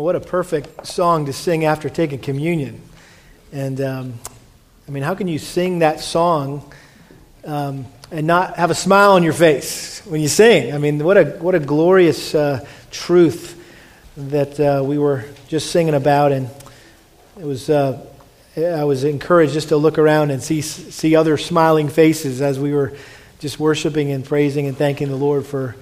Well, what a perfect song to sing after taking communion. And um, I mean, how can you sing that song um, and not have a smile on your face when you sing? I mean, what a, what a glorious uh, truth that uh, we were just singing about. And it was, uh, I was encouraged just to look around and see, see other smiling faces as we were just worshiping and praising and thanking the Lord for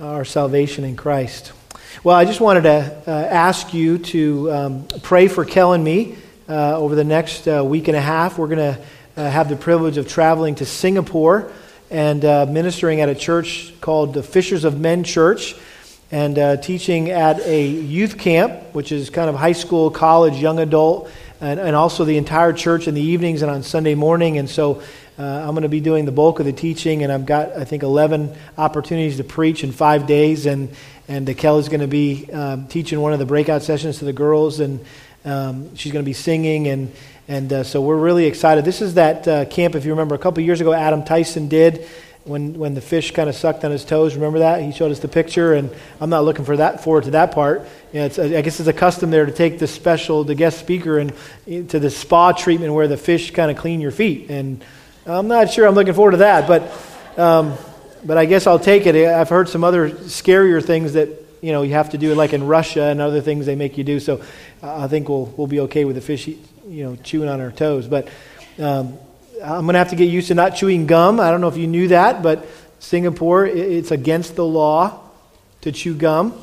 our salvation in Christ. Well, I just wanted to uh, ask you to um, pray for Kel and me uh, over the next uh, week and a half. We're going to uh, have the privilege of traveling to Singapore and uh, ministering at a church called the Fishers of Men Church and uh, teaching at a youth camp, which is kind of high school, college, young adult, and, and also the entire church in the evenings and on Sunday morning. And so uh, I'm going to be doing the bulk of the teaching, and I've got, I think, 11 opportunities to preach in five days. And, and Kelly's going to be um, teaching one of the breakout sessions to the girls, and um, she's going to be singing. And, and uh, so we're really excited. This is that uh, camp, if you remember, a couple years ago, Adam Tyson did. When, when the fish kind of sucked on his toes, remember that? He showed us the picture, and I'm not looking for that forward to that part. Know, I guess it's a custom there to take the special, the guest speaker, and to the spa treatment where the fish kind of clean your feet. And I'm not sure I'm looking forward to that, but, um, but I guess I'll take it. I've heard some other scarier things that you know you have to do, like in Russia and other things they make you do. So I think we'll we'll be okay with the fish, you know, chewing on our toes. But um, I'm going to have to get used to not chewing gum. I don't know if you knew that, but Singapore it's against the law to chew gum.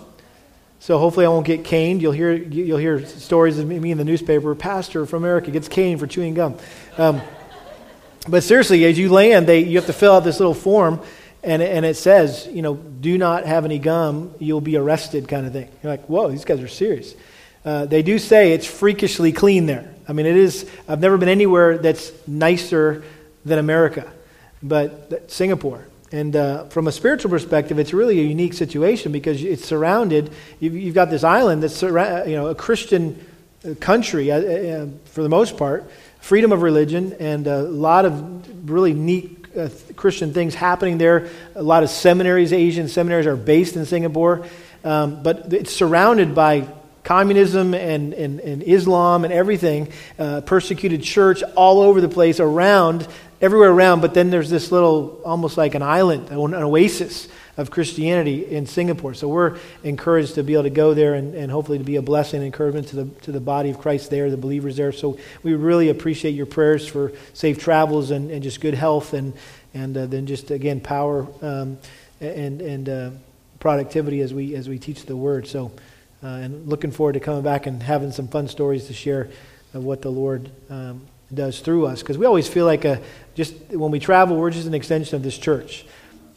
So hopefully I won't get caned. You'll hear you'll hear stories of me in the newspaper. Pastor from America gets caned for chewing gum. Um, but seriously, as you land, they, you have to fill out this little form, and, and it says, you know, do not have any gum, you'll be arrested, kind of thing. You're like, whoa, these guys are serious. Uh, they do say it's freakishly clean there. I mean, it is, I've never been anywhere that's nicer than America, but Singapore. And uh, from a spiritual perspective, it's really a unique situation because it's surrounded, you've, you've got this island that's, you know, a Christian country uh, uh, for the most part freedom of religion and a lot of really neat uh, Christian things happening there. A lot of seminaries, Asian seminaries, are based in Singapore. Um, but it's surrounded by communism and, and, and Islam and everything, uh, persecuted church all over the place, around, everywhere around. But then there's this little, almost like an island, an oasis of Christianity in Singapore. So we're encouraged to be able to go there and, and hopefully to be a blessing and encouragement to the, to the body of Christ there, the believers there. So we really appreciate your prayers for safe travels and, and just good health and, and uh, then just, again, power um, and, and uh, productivity as we, as we teach the word. So, uh, and looking forward to coming back and having some fun stories to share of what the Lord um, does through us. Because we always feel like a, just when we travel, we're just an extension of this church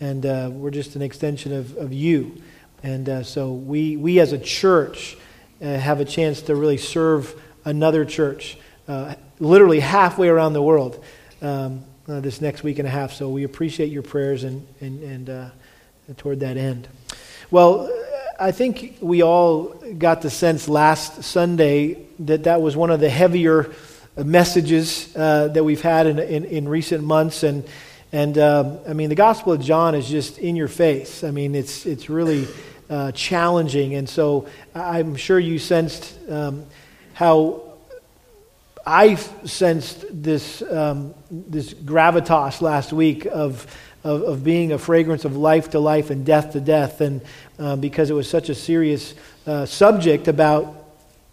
and uh, we're just an extension of, of you. And uh, so we, we as a church uh, have a chance to really serve another church uh, literally halfway around the world um, uh, this next week and a half. So we appreciate your prayers and, and, and uh, toward that end. Well, I think we all got the sense last Sunday that that was one of the heavier messages that we've had in, in, in recent months. And and um, I mean, the Gospel of John is just in your face. I mean, it's, it's really uh, challenging. And so I'm sure you sensed um, how I sensed this, um, this gravitas last week of, of, of, being a fragrance of life to life and death to death. And uh, because it was such a serious uh, subject about,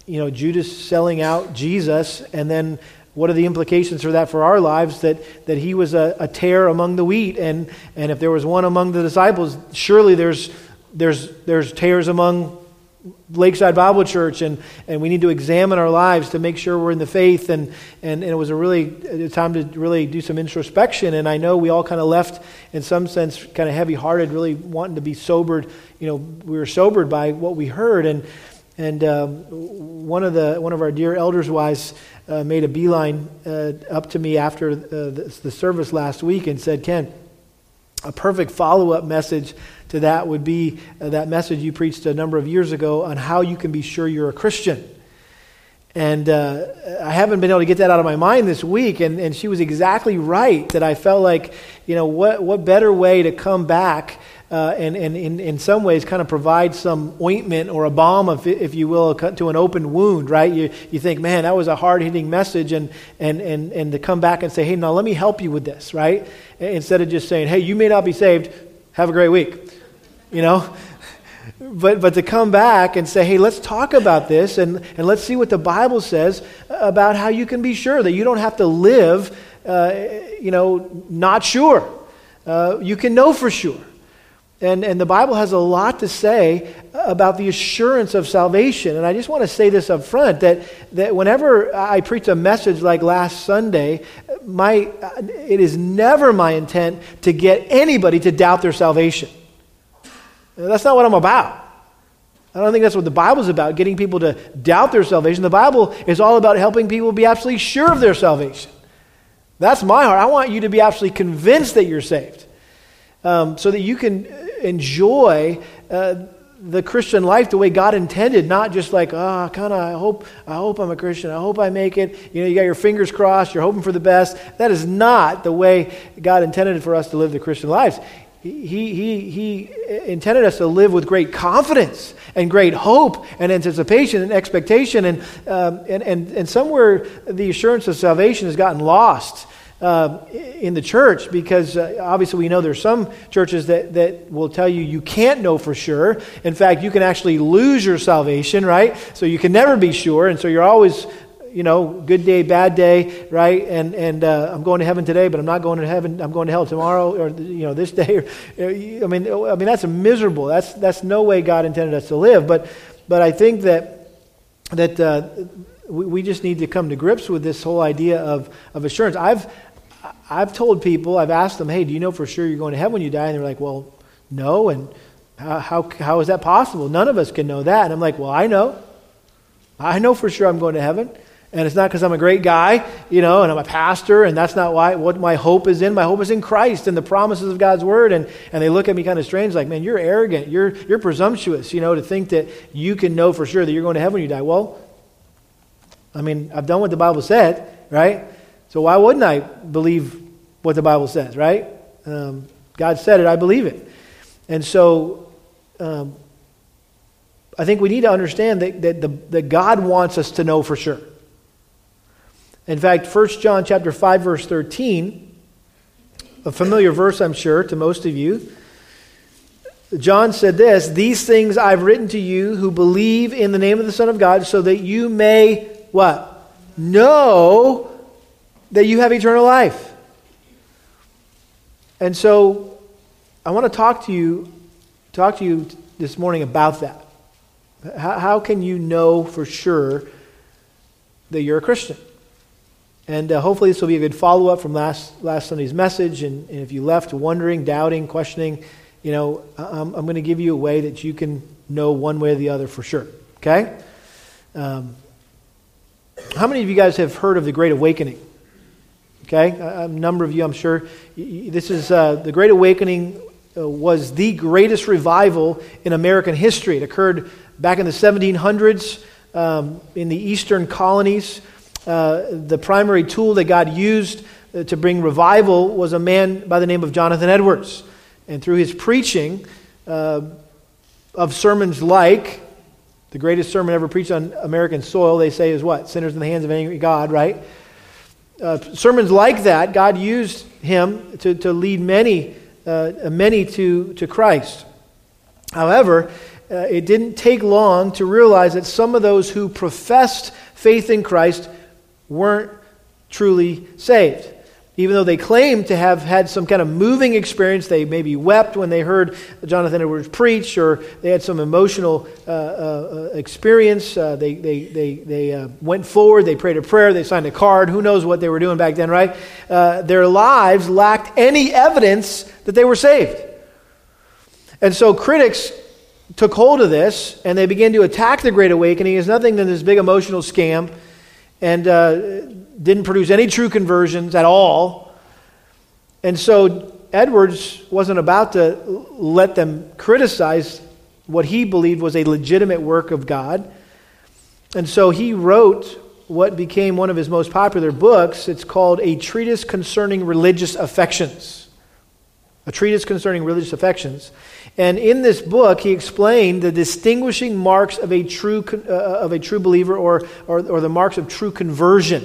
you know, Judas selling out Jesus and then what are the implications for that for our lives that, that he was a, a tare among the wheat? And, and if there was one among the disciples surely there's, there's, there's tares among lakeside bible church and, and we need to examine our lives to make sure we're in the faith. And, and, and it was a really a time to really do some introspection. And i know we all kind of left in some sense kind of heavy hearted really wanting to be sobered. You know we were sobered by what we heard. And and um, one of the one of our dear elders wives uh, made a beeline uh, up to me after uh, the, the, service last week and said, Ken, a perfect follow up message to that would be uh, that message you preached a number of years ago on how you can be sure you're a Christian. And uh, I haven't been able to get that out of my mind this week. And, and she was exactly right that I felt like, you know, what, what better way to come back uh, and, and in, in some ways kind of provide some ointment or a balm, if, if you will, to an open wound, right? You, you think, man, that was a hard hitting message, and, and, and, and to come back and say, hey, now let me help you with this, right? Instead of just saying, hey, you may not be saved, have a great week, you know? But, but to come back and say, hey, let's talk about this and, and let's see what the Bible says about how you can be sure that you don't have to live, uh, you know, not sure. Uh, you can know for sure. And, and the Bible has a lot to say about the assurance of salvation. And I just want to say this up front that, that whenever I preach a message like last Sunday, my, it is never my intent to get anybody to doubt their salvation. That's not what I'm about. I don't think that's what the Bible's about, getting people to doubt their salvation. The Bible is all about helping people be absolutely sure of their salvation. That's my heart. I want you to be absolutely convinced that you're saved um, so that you can enjoy uh, the Christian life the way God intended, not just like, ah, oh, kind of, I hope, I hope I'm a Christian. I hope I make it. You know, you got your fingers crossed. You're hoping for the best. That is not the way God intended for us to live the Christian lives. He, he, he intended us to live with great confidence and great hope and anticipation and expectation. And, um, and, and, and somewhere the assurance of salvation has gotten lost uh, in the church because uh, obviously we know there's some churches that, that will tell you you can't know for sure. In fact, you can actually lose your salvation, right? So you can never be sure. And so you're always, you know, good day, bad day, right? And, and uh, I'm going to heaven today, but I'm not going to heaven. I'm going to hell tomorrow or, you know, this day. I mean, I mean that's miserable. That's, that's no way God intended us to live. But, but I think that, that uh, we, we just need to come to grips with this whole idea of, of assurance. I've, I've told people, I've asked them, hey, do you know for sure you're going to heaven when you die? And they're like, well, no. And how, how, is that possible? None of us can know that. And I'm like, well, I know. I know for sure I'm going to heaven. And it's not because I'm a great guy, you know, and I'm a pastor, and that's not why what my hope is in. My hope is in Christ and the promises of God's word. And, and they look at me kind of strange, like, man, you're arrogant. You're, you're presumptuous, you know, to think that you can know for sure that you're going to heaven when you die. Well, I mean, I've done what the Bible said, right? So why wouldn't I believe what the Bible says, right? Um, God said it, I believe it. And so um, I think we need to understand that, that, the, that God wants us to know for sure. In fact, 1 John chapter 5, verse 13, a familiar verse, I'm sure, to most of you. John said this These things I've written to you who believe in the name of the Son of God, so that you may what? Know that you have eternal life. And so I want to talk to you talk to you this morning about that. How, how can you know for sure that you're a Christian? And uh, hopefully this will be a good follow-up from last, last Sunday's message. And, and if you left wondering, doubting, questioning, you know, I'm, I'm going to give you a way that you can know one way or the other for sure. Okay? Um, how many of you guys have heard of the Great Awakening? Okay, a, number of you, I'm sure. This is uh, the Great Awakening uh, was the greatest revival in American history. It occurred back in the 1700s um, in the eastern colonies. Uh, the primary tool that God used uh, to bring revival was a man by the name of Jonathan Edwards. And through his preaching uh, of sermons like the greatest sermon ever preached on American soil, they say, is what? Sinners in the hands of angry God, right? Uh, sermons like that, God used him to, to lead many, uh, many to, to Christ. However, uh, it didn't take long to realize that some of those who professed faith in Christ weren't truly saved even though they claimed to have had some kind of moving experience, they maybe wept when they heard Jonathan Edwards preach, or they had some emotional uh, uh, experience. Uh, they they, they, they uh, went forward, they prayed a prayer, they signed a card. Who knows what they were doing back then, right? Uh, their lives lacked any evidence that they were saved. And so critics took hold of this and they began to attack the Great Awakening as nothing than this big emotional scam. And uh, didn't produce any true conversions at all. And so Edwards wasn't about to let them criticize what he believed was a legitimate work of God. And so he wrote what became one of his most popular books. It's called A Treatise Concerning Religious Affections. A treatise concerning religious affections. And in this book, he explained the distinguishing marks of a true, uh, of a true believer or, or, or the marks of true conversion.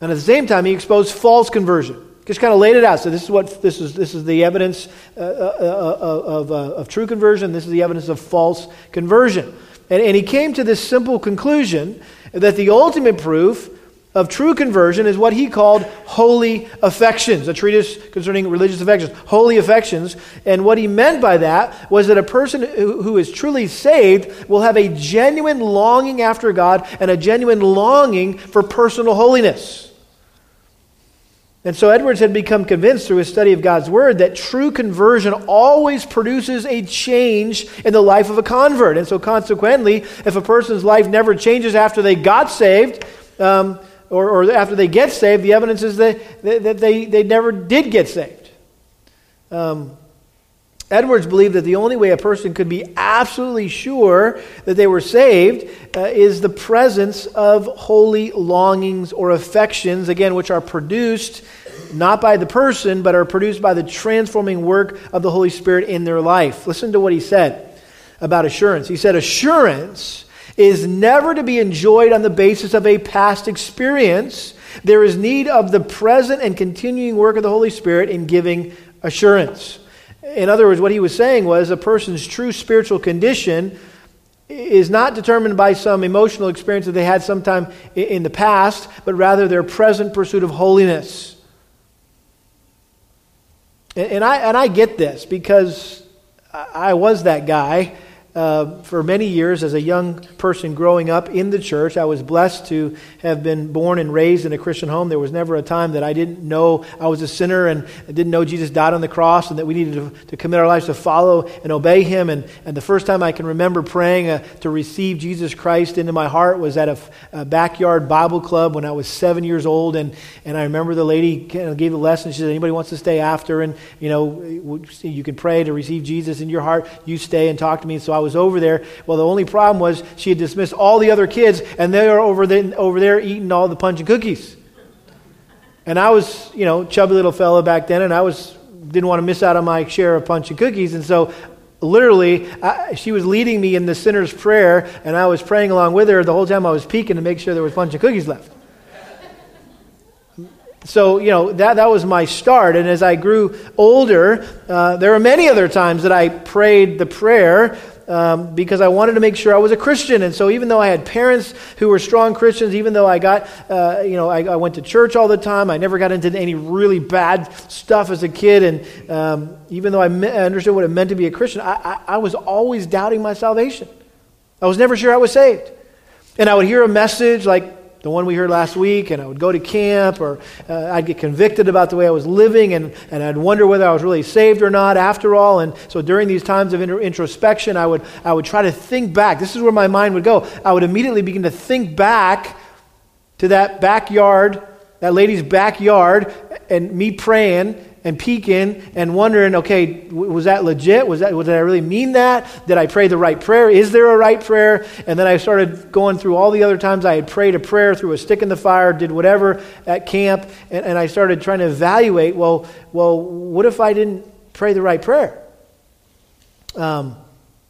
And at the same time, he exposed false conversion. Just kind of laid it out. So this is what this is. This is the evidence uh, uh, uh of, uh, of true conversion. This is the evidence of false conversion. And, and he came to this simple conclusion that the ultimate proof of true conversion is what he called holy affections, a treatise concerning religious affections, holy affections. And what he meant by that was that a person who is truly saved will have a genuine longing after God and a genuine longing for personal holiness. And so Edwards had become convinced through his study of God's Word that true conversion always produces a change in the life of a convert. And so, consequently, if a person's life never changes after they got saved, um, or, or, after they get saved, the evidence is that, that they, they never did get saved. Um, Edwards believed that the only way a person could be absolutely sure that they were saved uh, is the presence of holy longings or affections, again, which are produced not by the person, but are produced by the transforming work of the Holy Spirit in their life. Listen to what he said about assurance. He said, Assurance is never to be enjoyed on the basis of a past experience. There is need of the present and continuing work of the Holy Spirit in giving assurance. In other words, what he was saying was a person's true spiritual condition is not determined by some emotional experience that they had sometime in the past, but rather their present pursuit of holiness. And I, and I get this because I was that guy uh, for many years as a young person growing up in the church. I was blessed to have been born and raised in a Christian home. There was never a time that I didn't know I was a sinner and didn't know Jesus died on the cross and that we needed to, to commit our lives to follow and obey him. And, and the first time I can remember praying uh, to receive Jesus Christ into my heart was at a, a, backyard Bible club when I was seven years old. And, and I remember the lady kind of gave a lesson. She said, Anybody wants to stay after? And, you know, you can pray to receive Jesus in your heart. You stay and talk to me. So I was over there. Well, the only problem was she had dismissed all the other kids, and they were over, the, over there eating all the punch and cookies. And I was, you know, chubby little fella back then, and I was didn't want to miss out on my share of punch and cookies, and so literally, I, she was leading me in the sinner's prayer, and I was praying along with her the whole time. I was peeking to make sure there was punch and cookies left. So, you know, that, that was my start. And as I grew older, uh, there were many other times that I prayed the prayer um, because I wanted to make sure I was a Christian. And so, even though I had parents who were strong Christians, even though I got, uh, you know, I, I, went to church all the time, I never got into any really bad stuff as a kid. And um, even though I, me- I, understood what it meant to be a Christian, I, I, I was always doubting my salvation. I was never sure I was saved. And I would hear a message like, the one we heard last week, and I would go to camp, or uh, I'd get convicted about the way I was living, and, and I'd wonder whether I was really saved or not after all. And so during these times of introspection, I would, I would try to think back. This is where my mind would go. I would immediately begin to think back to that backyard, that lady's backyard, and me praying and peeking and wondering, okay, was that legit? Was that, did I really mean that? Did I pray the right prayer? Is there a right prayer? And then I started going through all the other times I had prayed a prayer, threw a stick in the fire, did whatever at camp, and, and I started trying to evaluate, well, well, what if I didn't pray the right prayer? Um,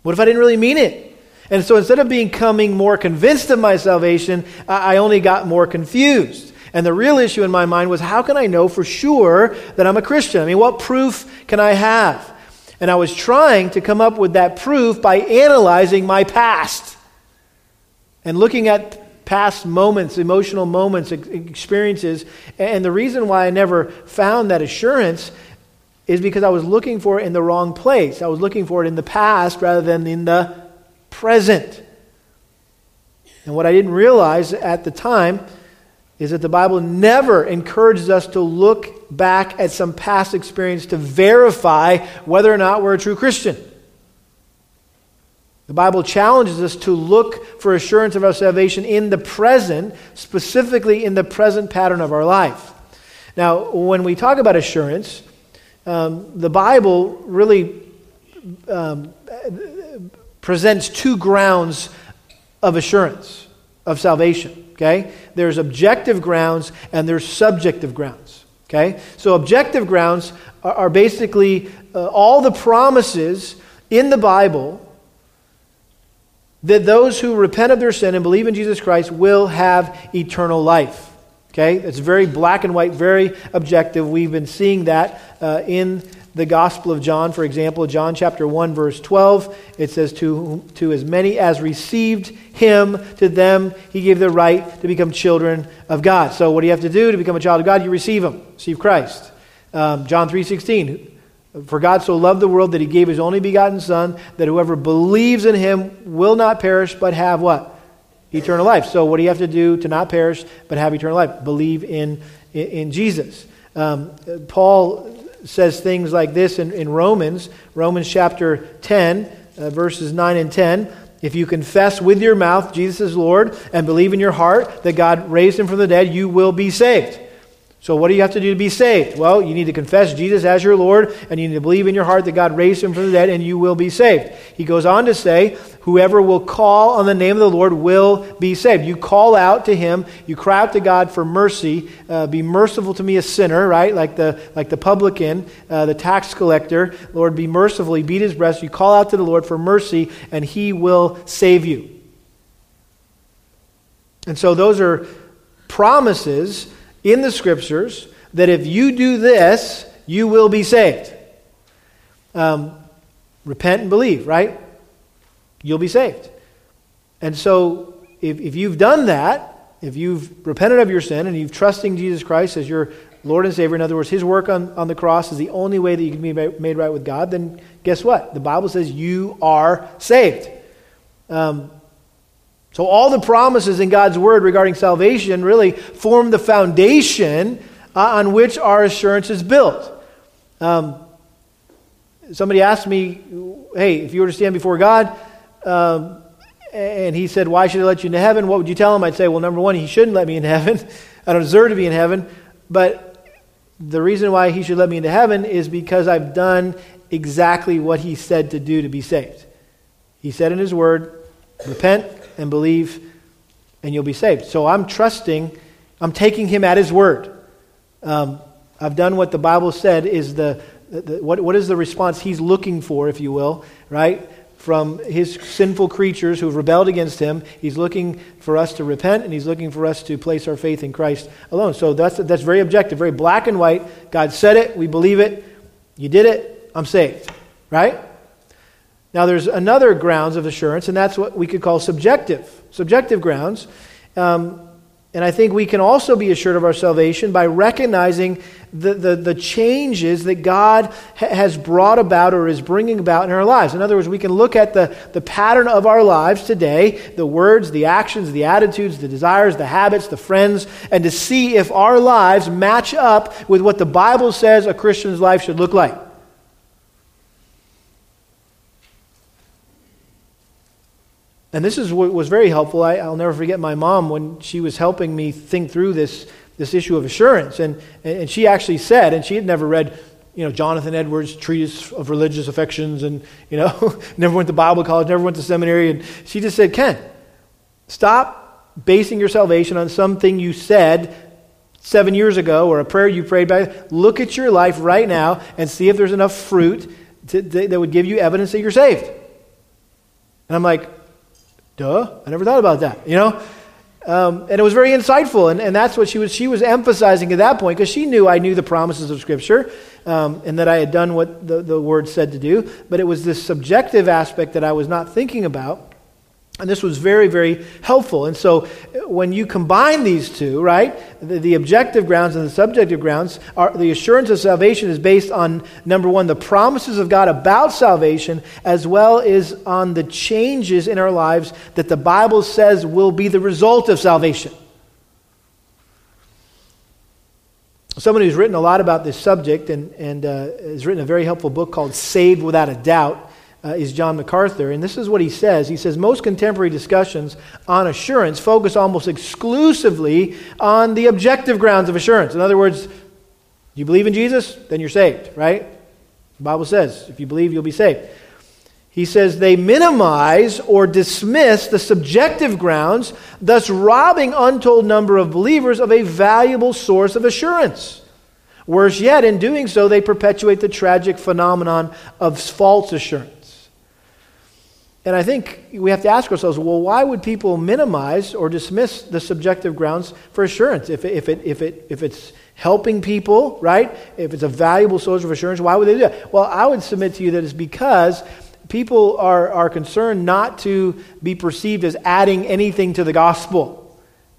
what if I didn't really mean it? And so instead of becoming more convinced of my salvation, I only got more confused. And the real issue in my mind was how can I know for sure that I'm a Christian? I mean, what proof can I have? And I was trying to come up with that proof by analyzing my past and looking at past moments, emotional moments, experiences. And the reason why I never found that assurance is because I was looking for it in the wrong place. I was looking for it in the past rather than in the present. And what I didn't realize at the time is that the Bible never encourages us to look back at some past experience to verify whether or not we're a true Christian. The Bible challenges us to look for assurance of our salvation in the present, specifically in the present pattern of our life. Now, when we talk about assurance, um, the Bible really um, presents two grounds of assurance of salvation. Okay? There's objective grounds and there's subjective grounds. Okay? So objective grounds are, are basically uh, all the promises in the Bible that those who repent of their sin and believe in Jesus Christ will have eternal life. Okay? It's very black and white, very objective. We've been seeing that uh, in the Gospel of John, for example, John chapter 1, verse 12. It says, to, to as many as received him, to them he gave the right to become children of God. So, what do you have to do to become a child of God? You receive him, receive Christ. Um, John 3 16. For God so loved the world that he gave his only begotten Son, that whoever believes in him will not perish, but have what? Eternal life. So, what do you have to do to not perish, but have eternal life? Believe in, in, Jesus. Um, Paul says things like this in, in Romans, Romans chapter 10, uh, verses 9 and 10. If you confess with your mouth Jesus is Lord and believe in your heart that God raised him from the dead, you will be saved. So, what do you have to do to be saved? Well, you need to confess Jesus as your Lord, and you need to believe in your heart that God raised him from the dead, and you will be saved. He goes on to say, Whoever will call on the name of the Lord will be saved. You call out to him, you cry out to God for mercy. Uh, be merciful to me, a sinner, right? Like the, like the publican, uh, the tax collector. Lord, be merciful. He beat his breast. You call out to the Lord for mercy, and he will save you. And so, those are promises in the scriptures that if you do this, you will be saved. Um, repent and believe, right? You'll be saved. And so, if, if you've done that, if you've repented of your sin and you've trusting Jesus Christ as your Lord and Savior, in other words, His work on, on the cross is the only way that you can be made right with God, then guess what? The Bible says you are saved. Um, so, all the promises in God's Word regarding salvation really form the foundation uh, on which our assurance is built. Um, somebody asked me, hey, if you were to stand before God, um, and he said, Why should I let you into heaven? What would you tell him? I'd say, Well, number one, he shouldn't let me in heaven. I don't deserve to be in heaven. But the reason why he should let me into heaven is because I've done exactly what he said to do to be saved. He said in his word, Repent and believe, and you'll be saved. So I'm trusting, I'm taking him at his word. Um, I've done what the Bible said is the, the, what, what is the response he's looking for, if you will, right? From his sinful creatures who have rebelled against him. He's looking for us to repent, and he's looking for us to place our faith in Christ alone. So that's, that's very objective, very black and white. God said it, we believe it. You did it, I'm saved, right? Now, there's another grounds of assurance, and that's what we could call subjective, subjective grounds. Um, and I think we can also be assured of our salvation by recognizing the, the, the changes that God ha- has brought about or is bringing about in our lives. In other words, we can look at the, the pattern of our lives today the words, the actions, the attitudes, the desires, the habits, the friends and to see if our lives match up with what the Bible says a Christian's life should look like. And this is what was very helpful. I, will never forget my mom when she was helping me think through this, this issue of assurance. And, and she actually said, and she had never read, you know, Jonathan Edwards' treatise of religious affections and, you know, never went to Bible college, never went to seminary. And she just said, Ken, stop basing your salvation on something you said seven years ago or a prayer you prayed by. Look at your life right now and see if there's enough fruit to, that would give you evidence that you're saved. And I'm like, Duh, I never thought about that, you know? Um, and it was very insightful, and, and that's what she was, she was emphasizing at that point because she knew I knew the promises of Scripture um, and that I had done what the, the Word said to do, but it was this subjective aspect that I was not thinking about. And this was very, very helpful. And so when you combine these two, right, the, the, objective grounds and the subjective grounds, are, the assurance of salvation is based on, number one, the promises of God about salvation, as well as on the changes in our lives that the Bible says will be the result of salvation. Someone who's written a lot about this subject and, and uh, has written a very helpful book called Saved Without a Doubt uh, is John MacArthur. And this is what he says. He says, Most contemporary discussions on assurance focus almost exclusively on the objective grounds of assurance. In other words, you believe in Jesus, then you're saved, right? The Bible says, if you believe, you'll be saved. He says they minimize or dismiss the subjective grounds, thus robbing untold number of believers of a valuable source of assurance. Worse yet, in doing so, they perpetuate the tragic phenomenon of false assurance. And I think we have to ask ourselves well, why would people minimize or dismiss the subjective grounds for assurance? If if it, if it, if it's helping people, right? If it's a valuable source of assurance, why would they do that? Well, I would submit to you that it's because people are, are concerned not to be perceived as adding anything to the gospel.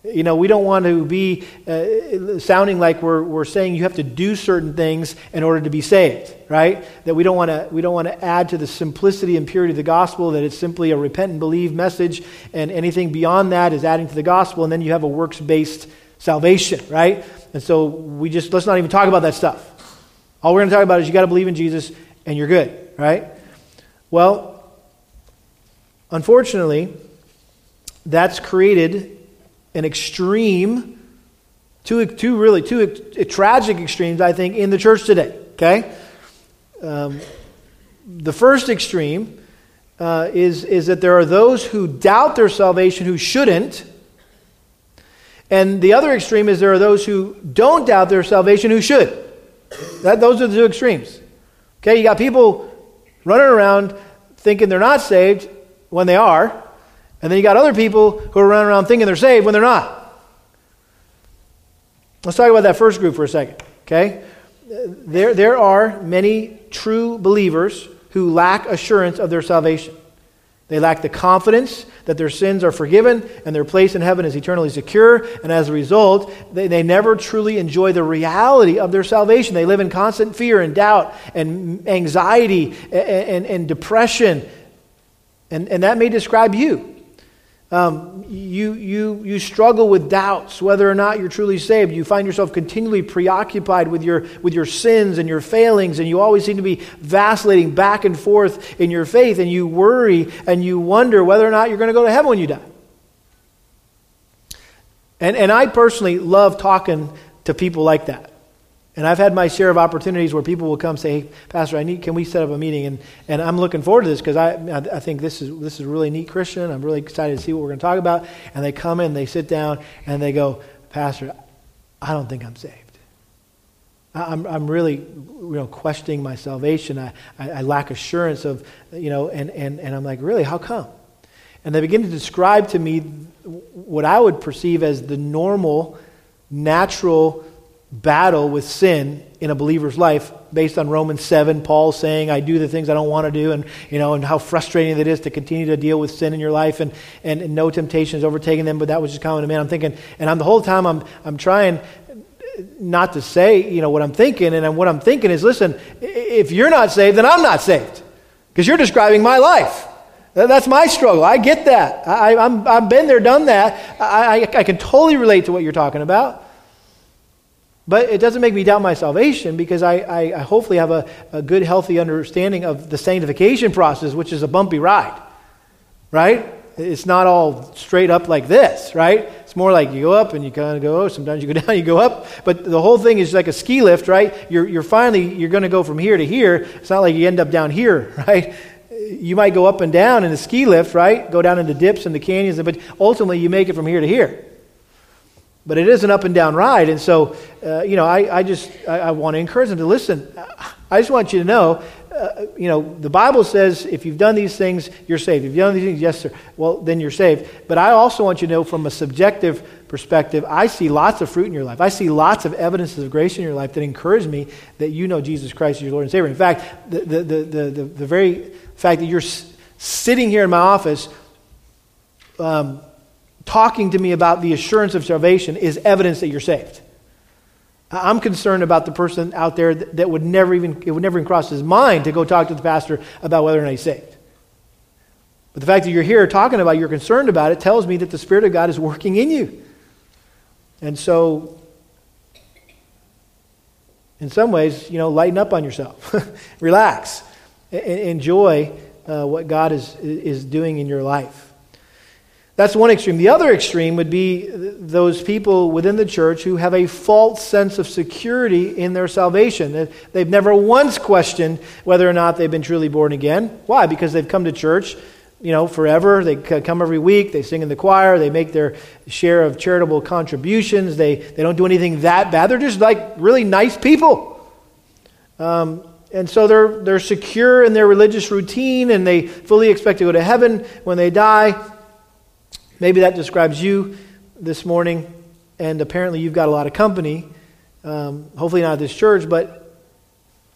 You know, we don't want to be uh, sounding like we're, we're saying you have to do certain things in order to be saved, right? That we don't want to we don't want to add to the simplicity and purity of the gospel that it's simply a repent and believe message, and anything beyond that is adding to the gospel, and then you have a works based salvation, right? And so we just let's not even talk about that stuff. All we're going to talk about is you got to believe in Jesus and you're good, right? Well, unfortunately, that's created an extreme, two, two really, two tragic extremes, I think, in the church today. Okay? Um, the first extreme uh, is, is that there are those who doubt their salvation who shouldn't. And the other extreme is there are those who don't doubt their salvation who should. That, those are the two extremes. Okay, you got people running around thinking they're not saved when they are, and then you got other people who are running around thinking they're saved when they're not. Let's talk about that first group for a second, okay? There, there are many true believers who lack assurance of their salvation. They lack the confidence that their sins are forgiven and their place in heaven is eternally secure. And as a result, they, they never truly enjoy the reality of their salvation. They live in constant fear and doubt and anxiety and, and, and depression. And, and that may describe you. Um, you, you, you struggle with doubts whether or not you're truly saved. You find yourself continually preoccupied with your, with your sins and your failings, and you always seem to be vacillating back and forth in your faith, and you worry and you wonder whether or not you're going to go to heaven when you die. And, and I personally love talking to people like that. And I've had my share of opportunities where people will come say, hey, Pastor, I need, can we set up a meeting? And, and I'm looking forward to this because I, I think this is, this is a really neat Christian. I'm really excited to see what we're going to talk about. And they come in, they sit down, and they go, Pastor, I don't think I'm saved. I'm, I'm really you know, questioning my salvation. I, I, I lack assurance of, you know, and, and, and I'm like, really, how come? And they begin to describe to me what I would perceive as the normal, natural battle with sin in a believer's life based on Romans 7, Paul saying, I do the things I don't want to do, and, you know, and how frustrating it is to continue to deal with sin in your life, and, and, and no temptation is overtaking them, but that was just common to man. I'm thinking, and I'm the whole time I'm, I'm trying not to say, you know, what I'm thinking, and what I'm thinking is, listen, if you're not saved, then I'm not saved, because you're describing my life. That's my struggle. I get that. I, I'm, I've been there, done that. I, I, I can totally relate to what you're talking about. But it doesn't make me doubt my salvation because I, I, I hopefully have a, a, good, healthy understanding of the sanctification process, which is a bumpy ride, right? It's not all straight up like this, right? It's more like you go up and you kind of go, oh, sometimes you go down, you go up. But the whole thing is like a ski lift, right? You're, you're finally, you're going to go from here to here. It's not like you end up down here, right? You might go up and down in a ski lift, right? Go down into dips and the canyons, but ultimately you make it from here to here. But it is an up and down ride. And so, uh, you know, I, I just, I, I, want to encourage them to listen. I just want you to know, uh, you know, the Bible says if you've done these things, you're saved. If you've done these things, yes, sir, well, then you're saved. But I also want you to know from a subjective perspective, I see lots of fruit in your life. I see lots of evidences of grace in your life that encourage me that you know Jesus Christ is your Lord and Savior. In fact, the, the, the, the, the, very fact that you're sitting here in my office, um, talking to me about the assurance of salvation is evidence that you're saved. I'm concerned about the person out there that would never even, it would never even cross his mind to go talk to the pastor about whether or not he's saved. But the fact that you're here talking about, you're concerned about it, tells me that the Spirit of God is working in you. And so, in some ways, you know, lighten up on yourself. Relax. enjoy uh, what God is, is doing in your life. That's one extreme. The other extreme would be those people within the church who have a false sense of security in their salvation. They've never once questioned whether or not they've been truly born again. Why? Because they've come to church you know, forever. They come every week. They sing in the choir. They make their share of charitable contributions. They, they don't do anything that bad. They're just like really nice people. Um, and so they're, they're secure in their religious routine and they fully expect to go to heaven when they die. Maybe that describes you this morning. And apparently you've got a lot of company. Um, hopefully not at this church, but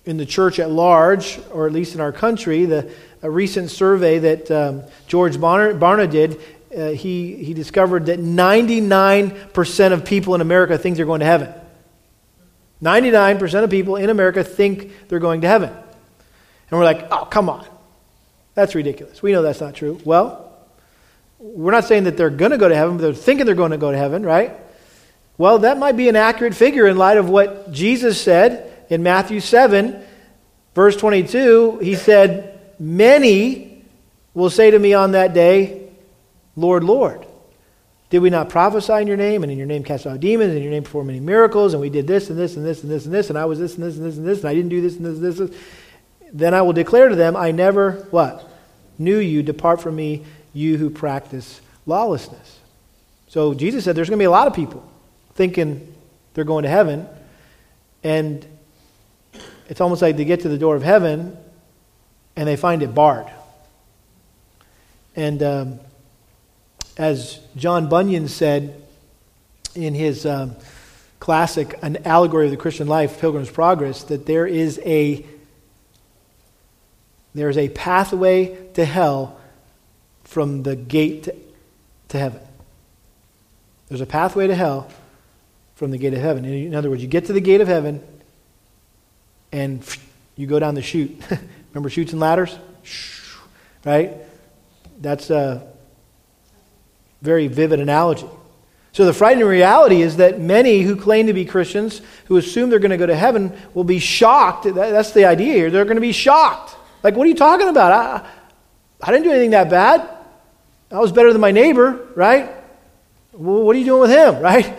in the church at large, or at least in our country, the, a recent survey that um, George Barna, Barna did, uh, he, he discovered that 99% of people in America think they're going to heaven. 99% of people in America think they're going to heaven. And we're like, oh, come on. That's ridiculous. We know that's not true. Well, we're not saying that they're going to go to heaven, but they're thinking they're going to go to heaven, right? Well, that might be an accurate figure in light of what Jesus said in Matthew 7, verse 22, he said, Many will say to me on that day, Lord, Lord. Did we not prophesy in your name, and in your name cast out demons, and in your name perform many miracles, and we did this and this and this and this and this, and I was this and this and this and this, and I didn't do this and this and this. And this. Then I will declare to them, I never, what? Knew you, depart from me, you who practice lawlessness. So Jesus said there's going to be a lot of people thinking they're going to heaven, and it's almost like they get to the door of heaven and they find it barred. And um, as John Bunyan said in his um, classic An Allegory of the Christian Life, Pilgrim's Progress, that there is a there is a pathway to hell from the gate to, to heaven. There's a pathway to hell from the gate of heaven. In other words, you get to the gate of heaven, and you go down the chute. Remember chutes and ladders? Right? That's a very vivid analogy. So the frightening reality is that many who claim to be Christians, who assume they're going to go to heaven, will be shocked. That's the idea here. They're going to be shocked. Like, what are you talking about? I, I didn't do anything that bad. I was better than my neighbor, right? Well, what are you doing with him, right?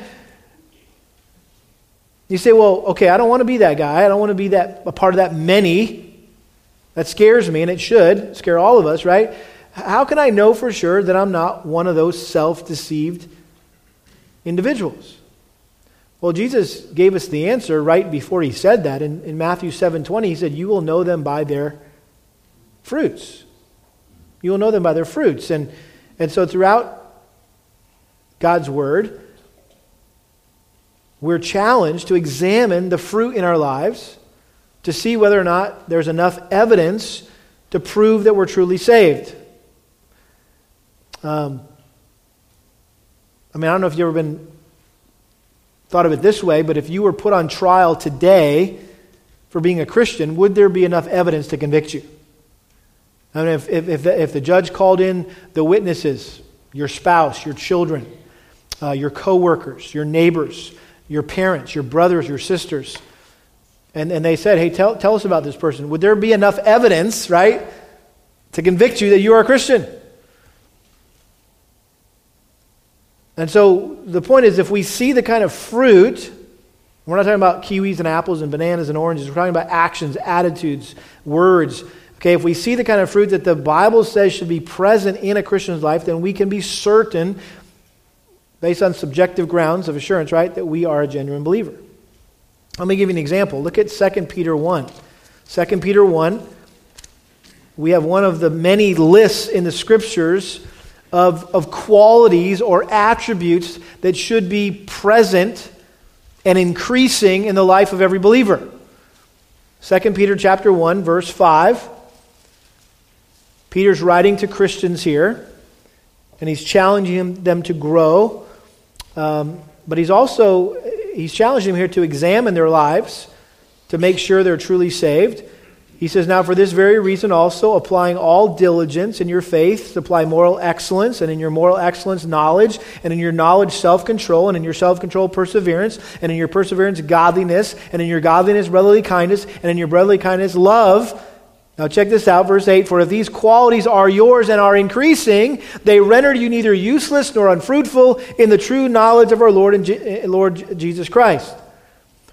You say, well, okay, I don't want to be that guy. I don't want to be that a part of that many. That scares me, and it should scare all of us, right? How can I know for sure that I'm not one of those self-deceived individuals? Well, Jesus gave us the answer right before he said that. In, in Matthew 7:20, he said, You will know them by their fruits. You will know them by their fruits. And, and so throughout God's word, we're challenged to examine the fruit in our lives to see whether or not there's enough evidence to prove that we're truly saved. Um, I mean, I don't know if you've ever been thought of it this way, but if you were put on trial today for being a Christian, would there be enough evidence to convict you? I mean, if, if, if, the, if the judge called in the witnesses, your spouse, your children, uh, your coworkers, your neighbors, your parents, your brothers, your sisters. And, and they said, hey, tell, tell us about this person. Would there be enough evidence, right, to convict you that you are a Christian? And so the point is, if we see the kind of fruit, we're not talking about kiwis and apples and bananas and oranges, we're talking about actions, attitudes, words. Okay, if we see the kind of fruit that the Bible says should be present in a Christian's life, then we can be certain based on subjective grounds of assurance, right, that we are a genuine believer. Let me give you an example. Look at 2 Peter 1. 2 Peter 1, we have one of the many lists in the scriptures of, of qualities or attributes that should be present and increasing in the life of every believer. 2 Peter chapter 1 verse 5 Peter's writing to Christians here and he's challenging them to grow um, but he's also he's challenging them here to examine their lives to make sure they're truly saved. He says, Now for this very reason also, applying all diligence in your faith, supply moral excellence, and in your moral excellence, knowledge, and in your knowledge, self control, and in your self control, perseverance, and in your perseverance, godliness, and in your godliness, brotherly kindness, and in your brotherly kindness, love now, check this out, verse 8 For if these qualities are yours and are increasing, they render you neither useless nor unfruitful in the true knowledge of our Lord and Je- eh, Lord Jesus Christ.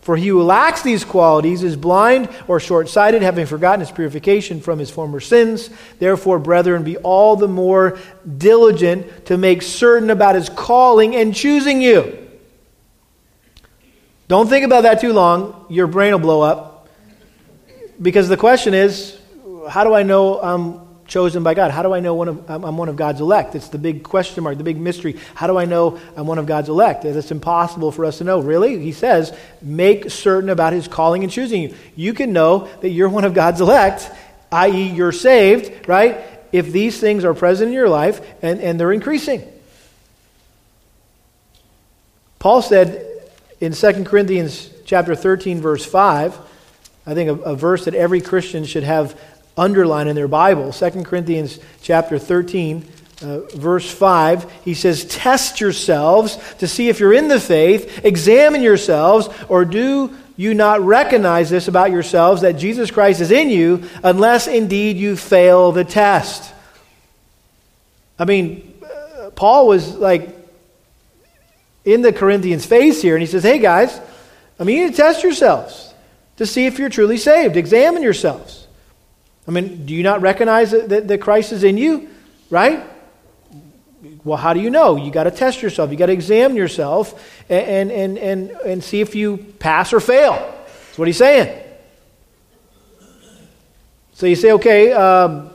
For he who lacks these qualities is blind or short sighted, having forgotten his purification from his former sins. Therefore, brethren, be all the more diligent to make certain about his calling and choosing you. Don't think about that too long. Your brain will blow up. Because the question is how do I know I'm chosen by God? How do I know one of, I'm one of God's elect? It's the big question mark, the big mystery. How do I know I'm one of God's elect? It's impossible for us to know. Really? He says, make certain about his calling and choosing you. You can know that you're one of God's elect, i.e., you're saved, right? If these things are present in your life and, and they're increasing. Paul said in 2 Corinthians chapter 13, verse 5, I think a, a verse that every Christian should have underline in their Bible. 2 Corinthians chapter 13, uh, verse 5, he says, Test yourselves to see if you're in the faith, examine yourselves, or do you not recognize this about yourselves that Jesus Christ is in you, unless indeed you fail the test? I mean, uh, Paul was like in the Corinthians' face here, and he says, Hey guys, I mean, you need to test yourselves to see if you're truly saved. Examine yourselves. I mean, do you not recognize that, that Christ is in you? Right? Well, how do you know? You got to test yourself. You got to examine yourself and, and, and, and see if you pass or fail. That's what he's saying. So you say, okay, um,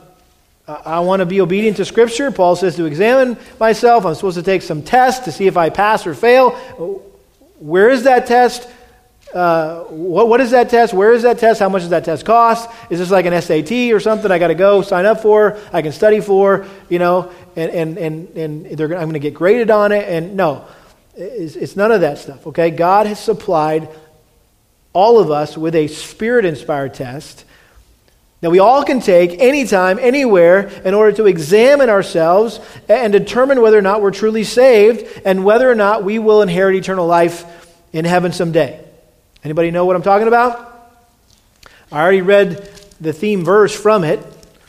I want to be obedient to Scripture. Paul says to examine myself. I'm supposed to take some tests to see if I pass or fail. Where is that test? Uh, what, what is that test? Where is that test? How much does that test cost? Is this like an SAT or something I got to go sign up for? I can study for, you know, and, and, and, and I'm going to get graded on it. And no, it's, it's none of that stuff, okay? God has supplied all of us with a spirit inspired test that we all can take anytime, anywhere, in order to examine ourselves and determine whether or not we're truly saved and whether or not we will inherit eternal life in heaven someday. Anybody know what I'm talking about? I already read the theme verse from it.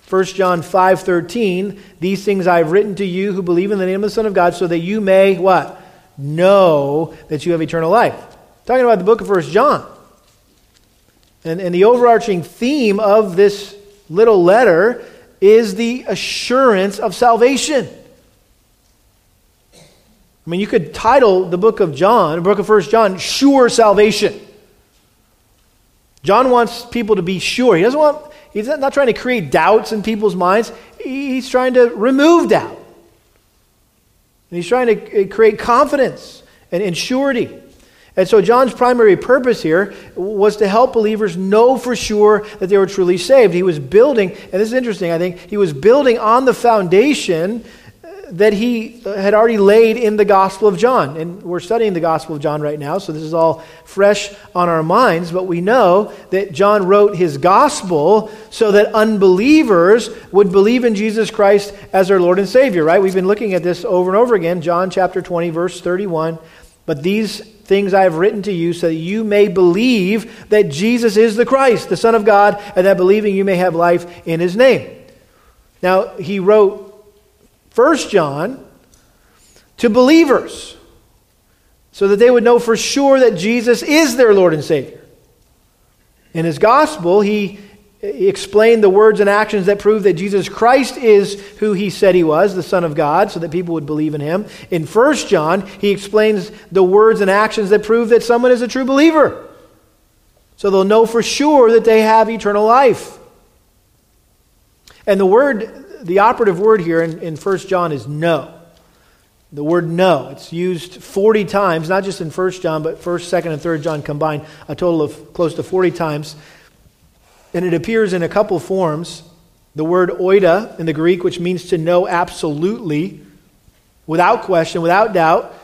1 John 5:13, these things I've written to you who believe in the name of the Son of God so that you may what? Know that you have eternal life. Talking about the book of 1 John. And, and the overarching theme of this little letter is the assurance of salvation. I mean, you could title the book of John, the book of 1 John, Sure Salvation. John wants people to be sure. He doesn't want, he's not trying to create doubts in people's minds, he's trying to remove doubt. And he's trying to uh, create confidence and, and surety. And so, John's primary purpose here was to help believers know for sure that they were truly saved. He was building, and this is interesting, I think, he was building on the foundation that he had already laid in the Gospel of John. And we're studying the Gospel of John right now, so this is all fresh on our minds. But we know that John wrote his Gospel so that unbelievers would believe in Jesus Christ as their Lord and Savior, right? We've been looking at this over and over again. John chapter 20, verse 31. But these things I have written to you so that you may believe that Jesus is the Christ, the Son of God, and that believing you may have life in his name. Now, he wrote First John to believers so that they would know for sure that Jesus is their Lord and Savior. In his gospel, he explained the words and actions that prove that Jesus Christ is who he said he was, the Son of God, so that people would believe in him. In 1 John, he explains the words and actions that prove that someone is a true believer. So they'll know for sure that they have eternal life. And the word the operative word here in, in 1 John is know. The word know. It's used 40 times, not just in 1 John, but 1st, 2nd, and 3rd John combined, a total of close to 40 times. And it appears in a couple forms. The word oida in the Greek, which means to know absolutely, without question, without doubt,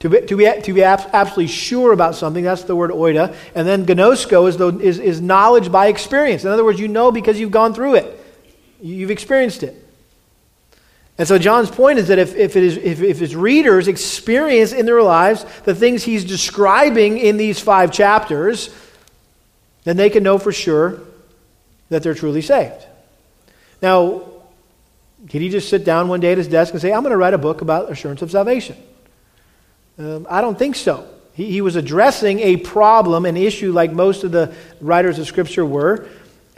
to be, to be, to be absolutely sure about something, that's the word oida. And then ginosko is, the, is, is knowledge by experience. In other words, you know because you've gone through it. You've experienced it. And so John's point is that if, if, if, if his readers experience in their lives the things he's describing in these five chapters, then they can know for sure that they're truly saved. Now, did he just sit down one day at his desk and say, I'm going to write a book about assurance of salvation? Um, I don't think so. He, he was addressing a problem, an issue, like most of the writers of Scripture were.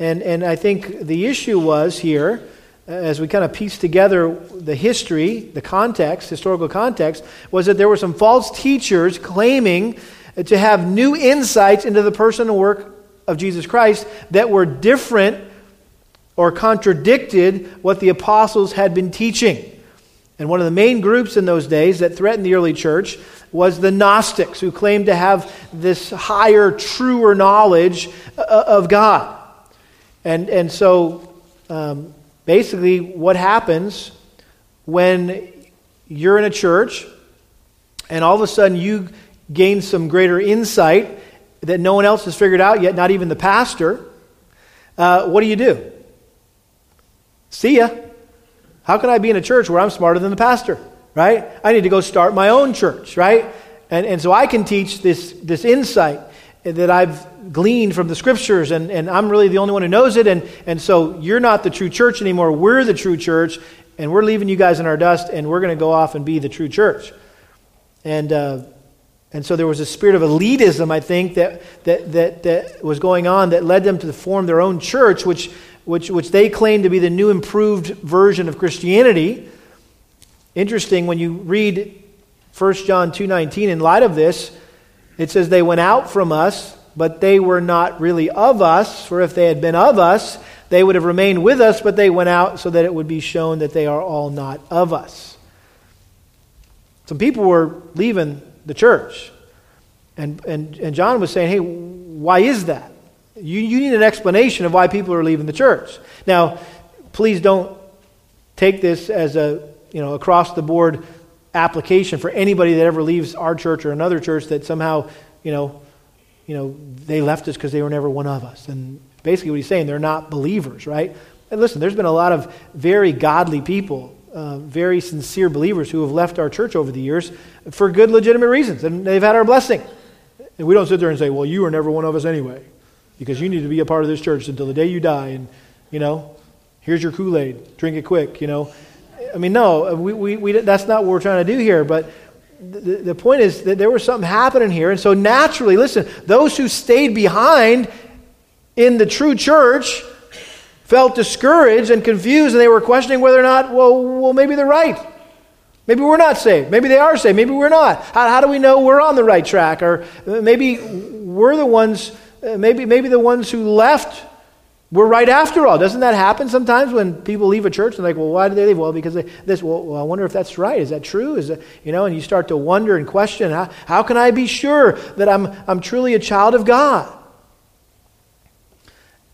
And, and I think the issue was here, as we kind of piece together the history, the context, historical context, was that there were some false teachers claiming to have new insights into the person and work of Jesus Christ that were different or contradicted what the apostles had been teaching. And one of the main groups in those days that threatened the early church was the Gnostics, who claimed to have this higher, truer knowledge uh, of God. And, and so, um, basically, what happens when you're in a church and all of a sudden you gain some greater insight that no one else has figured out yet, not even the pastor, uh, what do you do? See ya. How can I be in a church where I'm smarter than the pastor? Right? I need to go start my own church, right? And, and so I can teach this, this insight that I've gleaned from the scriptures, and, and I'm really the only one who knows it. And, and so you're not the true church anymore. We're the true church, and we're leaving you guys in our dust, and we're going to go off and be the true church. And, uh, and so there was a spirit of elitism, I think, that, that, that, that was going on that led them to form their own church, which which, which they claim to be the new improved version of Christianity. Interesting, when you read 1 John 2.19, in light of this, it says they went out from us, but they were not really of us, for if they had been of us, they would have remained with us, but they went out so that it would be shown that they are all not of us. Some people were leaving the church. And, and, and John was saying, hey, why is that? You, you need an explanation of why people are leaving the church. Now, please don't take this as a you know across the board application for anybody that ever leaves our church or another church that somehow you know you know they left us because they were never one of us and basically what he's saying they're not believers right and listen there's been a lot of very godly people uh, very sincere believers who have left our church over the years for good legitimate reasons and they've had our blessing and we don't sit there and say well you were never one of us anyway because you need to be a part of this church until the day you die. And, you know, here's your Kool Aid, drink it quick, you know. I mean, no, we, we, we, that's not what we're trying to do here. But the, the point is that there was something happening here. And so naturally, listen, those who stayed behind in the true church felt discouraged and confused, and they were questioning whether or not, well, well maybe they're right. Maybe we're not saved. Maybe they are saved. Maybe we're not. How, how do we know we're on the right track? Or maybe we're the ones uh, maybe, maybe the ones who left were right after all. Doesn't that happen sometimes when people leave a church and like, well, why did they leave? Well, because they, this. Well, well, I wonder if that's right. Is that true? Is that you know? And you start to wonder and question. How, how can I be sure that I'm I'm truly a child of God?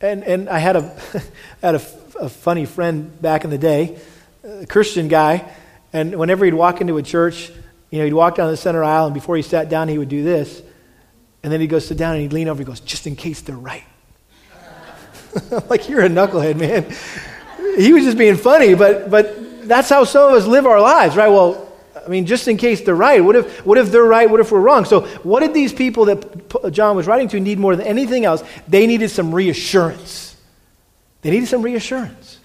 And and I had a had a, a funny friend back in the day, a Christian guy, and whenever he'd walk into a church, you know, he'd walk down the center aisle, and before he sat down, he would do this. And then he'd go sit down and he'd lean over. He goes, just in case they're right. like you're a knucklehead, man. He was just being funny, but but that's how some of us live our lives, right? Well, I mean, just in case they're right. What if what if they're right? What if we're wrong? So, what did these people that John was writing to need more than anything else? They needed some reassurance. They needed some reassurance.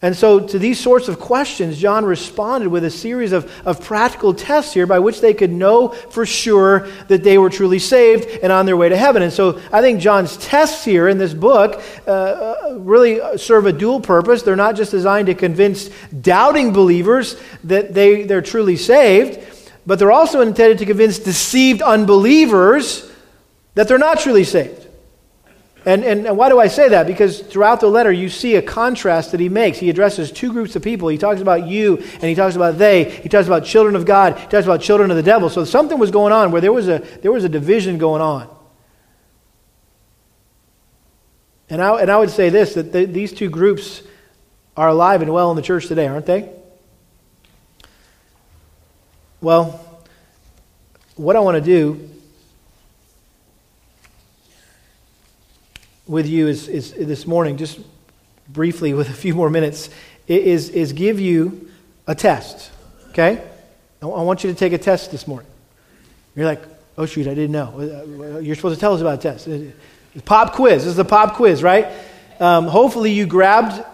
And so, to these sorts of questions, John responded with a series of, of practical tests here by which they could know for sure that they were truly saved and on their way to heaven. And so, I think John's tests here in this book uh, uh really serve a dual purpose. They're not just designed to convince doubting believers that they, they're truly saved, but they're also intended to convince deceived unbelievers that they're not truly saved. And, and, why do I say that? Because throughout the letter, you see a contrast that he makes. He addresses two groups of people. He talks about you, and he talks about they. He talks about children of God. He talks about children of the devil. So something was going on where there was a, there was a division going on. And I, and I would say this that the, these two groups are alive and well in the church today, aren't they? Well, what I want to do with you is, is this morning, just briefly with a few more minutes, is, is give you a test. Okay? I want you to take a test this morning. You're like, oh, shoot, I didn't know. You're supposed to tell us about a test. Pop quiz. This is the pop quiz, right? Um, hopefully, you grabbed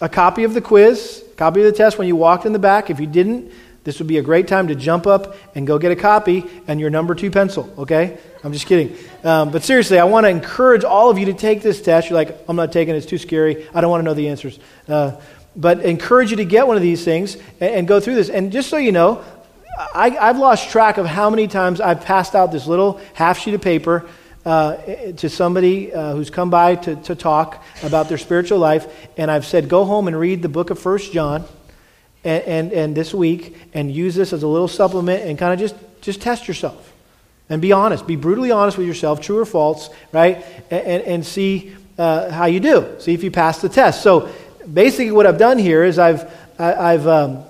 a copy of the quiz, copy of the test when you walked in the back. If you didn't, this would be a great time to jump up and go get a copy and your number two pencil, okay? I'm just kidding. Um, but seriously, I want to encourage all of you to take this test. You're like, I'm not taking it, it's too scary. I don't want to know the answers. Uh, but encourage you to get one of these things and, and go through this. And just so you know, I, have lost track of how many times I've passed out this little half sheet of paper uh, to somebody uh, who's come by to, to talk about their spiritual life, and I've said, go home and read the book of First John and, and, and this week and use this as a little supplement and kind of just, just test yourself and be honest. Be brutally honest with yourself, true or false, right? And, and, and see uh, how you do. See if you pass the test. So basically, what I've done here is I've, I, have um,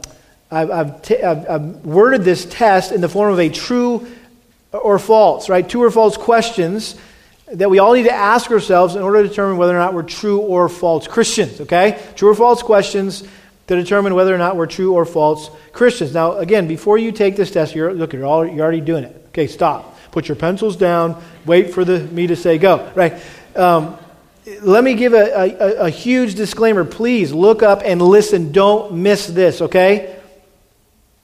I've, I've, t- I've, I've worded this test in the form of a true or false, right? True or false questions that we all need to ask ourselves in order to determine whether or not we're true or false Christians, okay? True or false questions to determine whether or not we're true or false Christians. Now, again, before you take this test, you're, look, you're, all, you're already doing it. Okay, stop. Put your pencils down. Wait for the, me to say go, right? Um, let me give a, a, a huge disclaimer. Please look up and listen. Don't miss this, okay?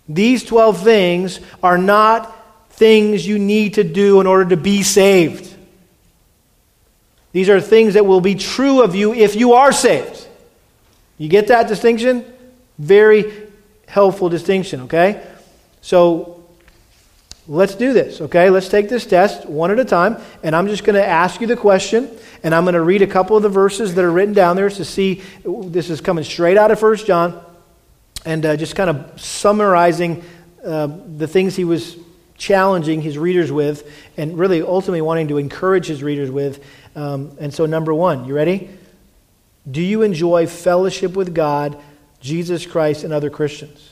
These 12 things are not things you need to do in order to be saved. These are things that will be true of you if you are saved. You get that distinction? Very helpful distinction, okay? So let's do this, okay? Let's take this test one at a time, and I'm just going to ask you the question, and I'm going to read a couple of the verses that are written down there to see this is coming straight out of First John and uh, just kind of summarizing uh, the things he was challenging his readers with, and really ultimately wanting to encourage his readers with. Um, and so, number one, you ready? Do you enjoy fellowship with God, Jesus Christ, and other Christians?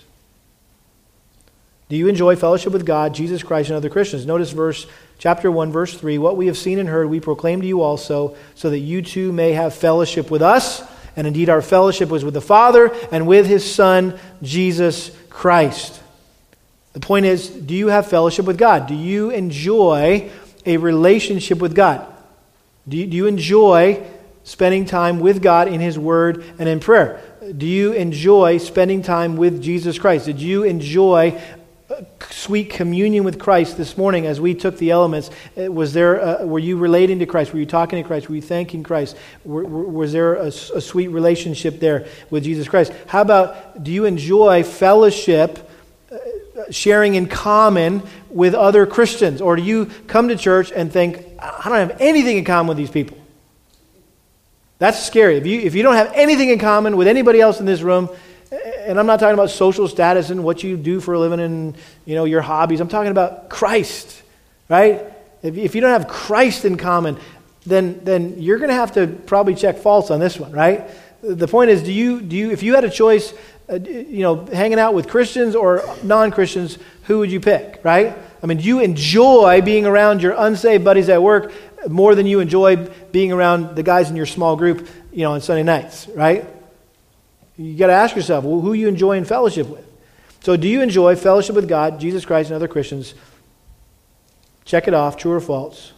Do you enjoy fellowship with God, Jesus Christ, and other Christians? Notice verse chapter 1 verse 3, what we have seen and heard we proclaim to you also, so that you too may have fellowship with us. And indeed, our fellowship was with the Father and with his Son, Jesus Christ. The point is do you have fellowship with God? Do you enjoy a relationship with God? Do you, do you enjoy spending time with God in His Word and in prayer? Do you enjoy spending time with Jesus Christ? Did you enjoy sweet communion with Christ this morning as we took the elements. Uh, was there, uh, were you relating to Christ? Were you talking to Christ? Were you thanking Christ? Were, were, was there a, a, sweet relationship there with Jesus Christ? How about, do you enjoy fellowship, uh, sharing in common with other Christians? Or do you come to church and think, I don't have anything in common with these people? That's scary. If you, if you don't have anything in common with anybody else in this room, and I'm not talking about social status and what you do for a living and you know your hobbies. I'm talking about Christ, right? If, if you don't have Christ in common, then then you're going to have to probably check false on this one, right? The point is, do you do you if you had a choice, uh, you know, hanging out with Christians or non-Christians, who would you pick, right? I mean, do you enjoy being around your unsaved buddies at work more than you enjoy being around the guys in your small group, you know, on Sunday nights, right? You got to ask yourself, well, who you enjoy in fellowship with? So, do you enjoy fellowship with God, Jesus Christ, and other Christians? Check it off, true or false.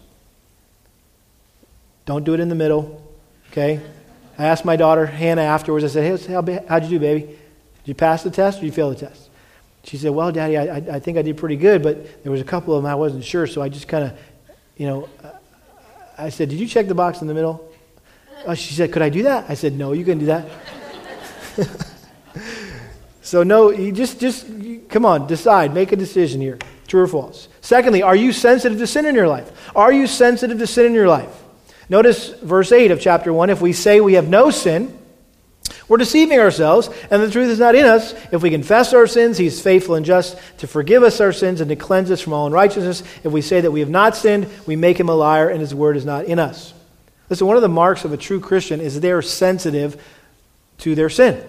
Don't do it in the middle, okay? I asked my daughter, Hannah, afterwards, I said, hey, how, how'd you do, baby? Did you pass the test or did you fail the test? She said, well, Daddy, I, I think I did pretty good, but there was a couple of them I wasn't sure, so I just kind of, you know, uh, I said, did you check the box in the middle? Uh, she said, could I do that? I said, no, you can do that. so no, you just just come on, decide, make a decision here. True or false? Secondly, are you sensitive to sin in your life? Are you sensitive to sin in your life? Notice verse 8 of chapter 1 if we say we have no sin, we're deceiving ourselves, and the truth is not in us. If we confess our sins, He's faithful and just to forgive us our sins and to cleanse us from all unrighteousness. If we say that we have not sinned, we make Him a liar, and His word is not in us. Listen, one of the marks of a true Christian is they're sensitive to their sin.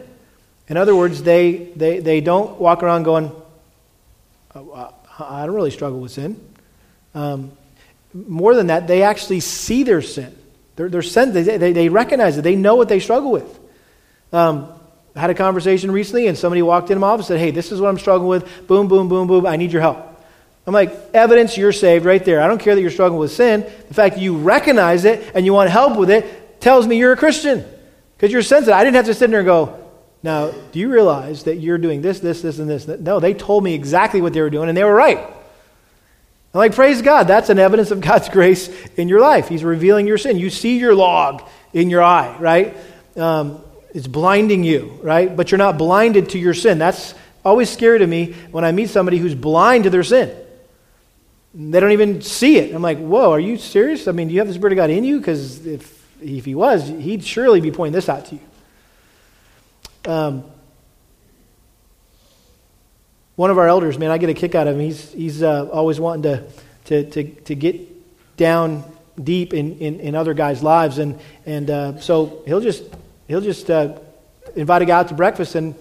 In other words, they, they, they don't walk around going, oh, I don't really struggle with sin. Um, more than that, they actually see their sin. They're sin they, they, they, recognize it. They know what they struggle with. Um, I had a conversation recently, and somebody walked in my office and said, Hey, this is what I'm struggling with. Boom, boom, boom, boom. I need your help. I'm like, evidence you're saved right there. I don't care that you're struggling with sin. The fact that you recognize it and you want help with it tells me you're a Christian. Because you're sensitive. I didn't have to sit there and go, Now, do you realize that you're doing this, this, this, and this? No, they told me exactly what they were doing, and they were right. I'm like, praise God. That's an evidence of God's grace in your life. He's revealing your sin. You see your log in your eye, right? Um, it's blinding you, right? But you're not blinded to your sin. That's always scary to me when I meet somebody who's blind to their sin. They don't even see it. I'm like, whoa, are you serious? I mean, do you have the Spirit of God in you? Because if, if he was, he'd surely be pointing this out to you. Um, one of our elders, man, I get a kick out of him. He's, he's uh, always wanting to, to, to, to get down deep in, in, in other guys' lives. And, and uh, so he'll just, he'll just uh, invite a guy out to breakfast and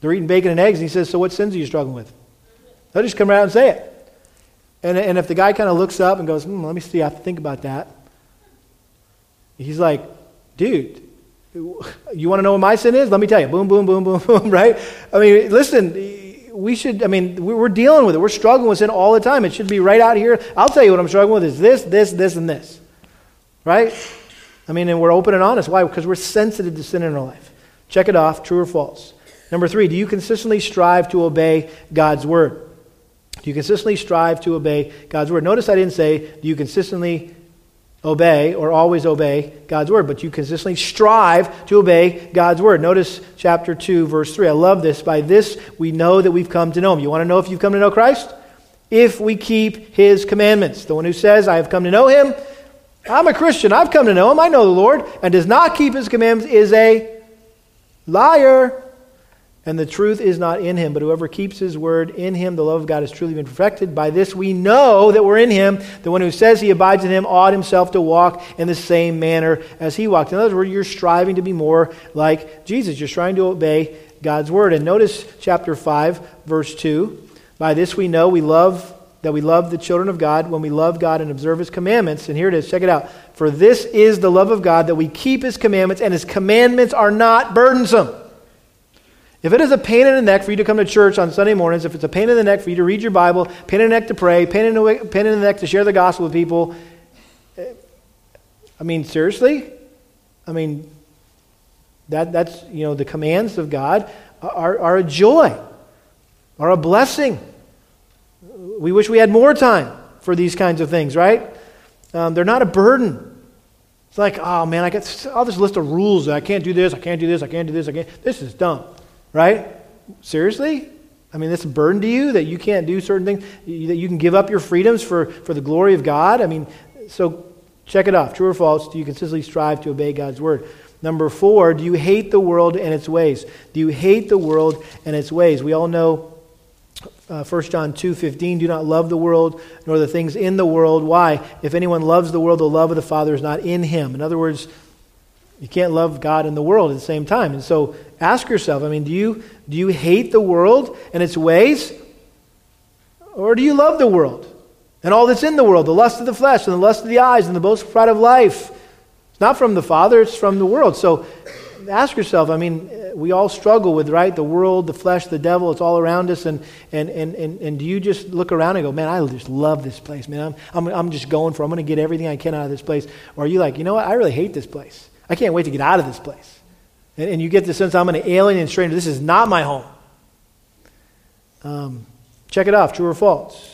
they're eating bacon and eggs. And he says, So what sins are you struggling with? They'll just come around and say it. And, and if the guy kind of looks up and goes, hmm, let me see, I have to think about that. He's like, dude, you want to know what my sin is? Let me tell you. Boom, boom, boom, boom, boom, right? I mean, listen, we should, I mean, we're dealing with it. We're struggling with sin all the time. It should be right out here. I'll tell you what I'm struggling with is this, this, this, and this. Right? I mean, and we're open and honest. Why? Because we're sensitive to sin in our life. Check it off, true or false. Number three, do you consistently strive to obey God's word? Do you consistently strive to obey God's word? Notice I didn't say, do you consistently obey or always obey God's word, but you consistently strive to obey God's word. Notice chapter 2, verse 3. I love this. By this we know that we've come to know him. You want to know if you've come to know Christ? If we keep his commandments. The one who says, I have come to know him, I'm a Christian, I've come to know him, I know the Lord, and does not keep his commandments is a liar and the truth is not in him. But whoever keeps his word in him, the love of God has truly been perfected. By this we know that we're in him. The one who says he abides in him ought himself to walk in the same manner as he walked. In other words, you're striving to be more like Jesus. You're trying to obey God's word. And notice chapter 5, verse 2. By this we know we love that we love the children of God when we love God and observe his commandments. And here it is, check it out. For this is the love of God that we keep his commandments, and his commandments are not burdensome. If it is a pain in the neck for you to come to church on Sunday mornings, if it's a pain in the neck for you to read your Bible, pain in the neck to pray, pain in the, pain in the neck to share the gospel with people, eh, I mean, seriously? I mean, that, that's, you know, the commands of God are, are a joy, are a blessing. We wish we had more time for these kinds of things, right? Um, they're not a burden. It's like, oh man, I got all this list of rules. I can't do this, I can't do this, I can't do this, I can't. This is dumb. Right? Seriously? I mean, that's a burden to you that you can't do certain things, that you can give up your freedoms for, for the glory of God? I mean, so check it off. True or false? Do you consistently strive to obey God's word? Number four, do you hate the world and its ways? Do you hate the world and its ways? We all know uh, 1 John 2:15 do not love the world nor the things in the world. Why? If anyone loves the world, the love of the Father is not in him. In other words, you can't love God and the world at the same time. And so ask yourself, I mean, do you, do you hate the world and its ways? Or do you love the world and all that's in the world, the lust of the flesh and the lust of the eyes and the boastful pride of life? It's not from the Father, it's from the world. So ask yourself, I mean, we all struggle with, right? The world, the flesh, the devil, it's all around us. And, and, and, and, and do you just look around and go, man, I just love this place, man. I'm, I'm, I'm just going for I'm going to get everything I can out of this place. Or are you like, you know what? I really hate this place. I can't wait to get out of this place. And, and you get the sense I'm an alien and stranger. This is not my home. Um, check it off, true or false.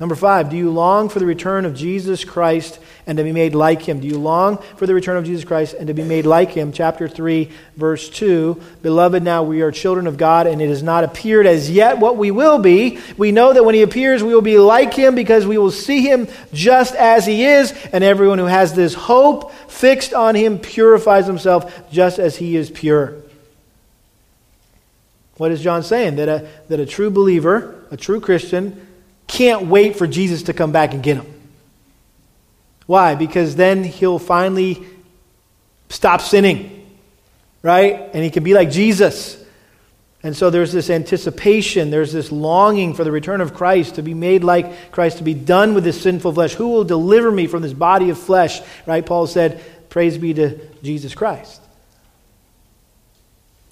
Number five, do you long for the return of Jesus Christ and to be made like him? Do you long for the return of Jesus Christ and to be made like him? Chapter 3, verse 2. Beloved, now we are children of God, and it has not appeared as yet what we will be. We know that when he appears, we will be like him because we will see him just as he is, and everyone who has this hope fixed on him purifies himself just as he is pure. What is John saying? That a, that a true believer, a true Christian, can't wait for Jesus to come back and get him. Why? Because then he'll finally stop sinning, right? And he can be like Jesus. And so there's this anticipation, there's this longing for the return of Christ to be made like Christ, to be done with this sinful flesh. Who will deliver me from this body of flesh? Right? Paul said, Praise be to Jesus Christ.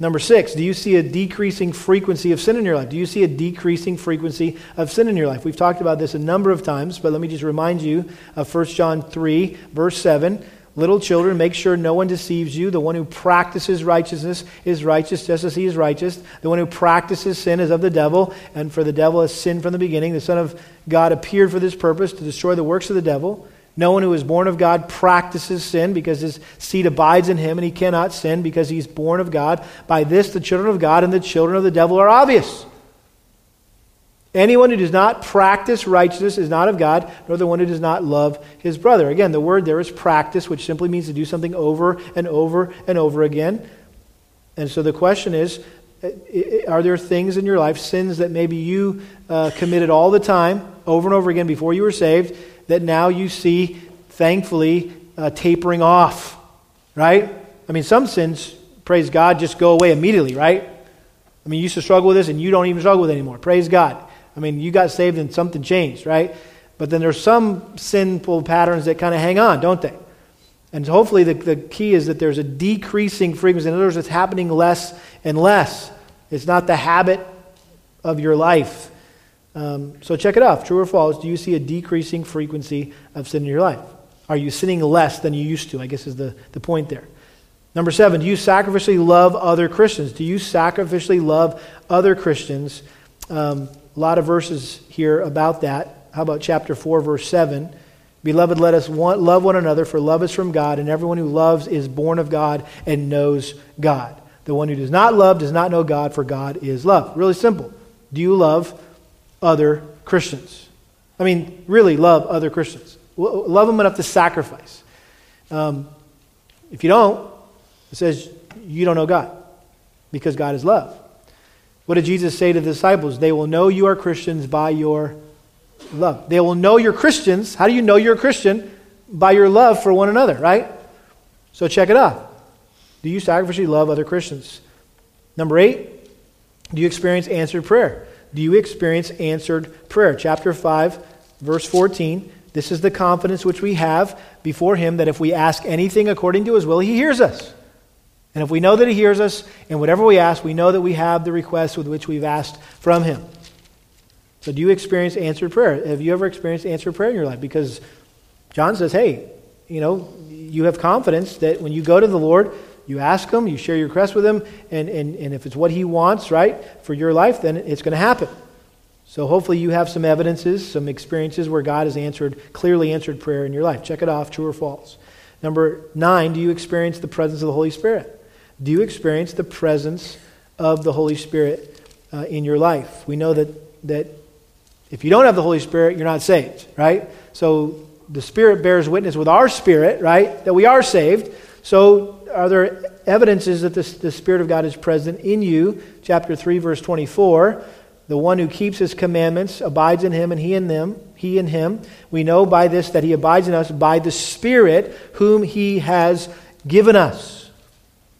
Number six, do you see a decreasing frequency of sin in your life? Do you see a decreasing frequency of sin in your life? We've talked about this a number of times, but let me just remind you of 1 John 3, verse 7. Little children, make sure no one deceives you. The one who practices righteousness is righteous just as he is righteous. The one who practices sin is of the devil, and for the devil has sinned from the beginning. The Son of God appeared for this purpose, to destroy the works of the devil. No one who is born of God practices sin because his seed abides in him, and he cannot sin because he's born of God. By this, the children of God and the children of the devil are obvious. Anyone who does not practice righteousness is not of God, nor the one who does not love his brother. Again, the word there is practice, which simply means to do something over and over and over again. And so the question is are there things in your life, sins that maybe you uh, committed all the time, over and over again before you were saved, that now you see, thankfully, uh, tapering off? Right? I mean, some sins, praise God, just go away immediately, right? I mean, you used to struggle with this and you don't even struggle with it anymore. Praise God. I mean, you got saved and something changed, right? But then there's some sinful patterns that kind of hang on, don't they? And hopefully the, the key is that there's a decreasing frequency. In other words, it's happening less and less. It's not the habit of your life. Um, so check it off. True or false? Do you see a decreasing frequency of sin in your life? Are you sinning less than you used to? I guess is the, the point there. Number seven, do you sacrificially love other Christians? Do you sacrificially love other Christians? Um, a lot of verses here about that. How about chapter 4, verse 7? Beloved, let us want, love one another, for love is from God, and everyone who loves is born of God and knows God. The one who does not love does not know God, for God is love. Really simple. Do you love other Christians? I mean, really love other Christians. Love them enough to sacrifice. Um, if you don't, it says you don't know God because God is love. What did Jesus say to the disciples? They will know you are Christians by your love. They will know you're Christians. How do you know you're a Christian? By your love for one another, right? So check it out. Do you sacrificially love other Christians? Number eight, do you experience answered prayer? Do you experience answered prayer? Chapter 5, verse 14. This is the confidence which we have before Him that if we ask anything according to His will, He hears us. And if we know that He hears us and whatever we ask, we know that we have the request with which we've asked from Him. So, do you experience answered prayer? Have you ever experienced answered prayer in your life? Because John says, hey, you know, you have confidence that when you go to the Lord, you ask Him, you share your request with Him, and, and, and if it's what He wants, right, for your life, then it's going to happen. So hopefully you have some evidences, some experiences where God has answered, clearly answered prayer in your life. Check it off, true or false. Number nine, do you experience the presence of the Holy Spirit? Do you experience the presence of the Holy Spirit uh, in your life? We know that, that if you don't have the Holy Spirit, you're not saved, right? So the Spirit bears witness with our spirit, right, that we are saved. So are there evidences that the, the Spirit of God is present in you? Chapter 3, verse 24. The one who keeps his commandments abides in him, and he in them, he in him. We know by this that he abides in us by the Spirit whom he has given us.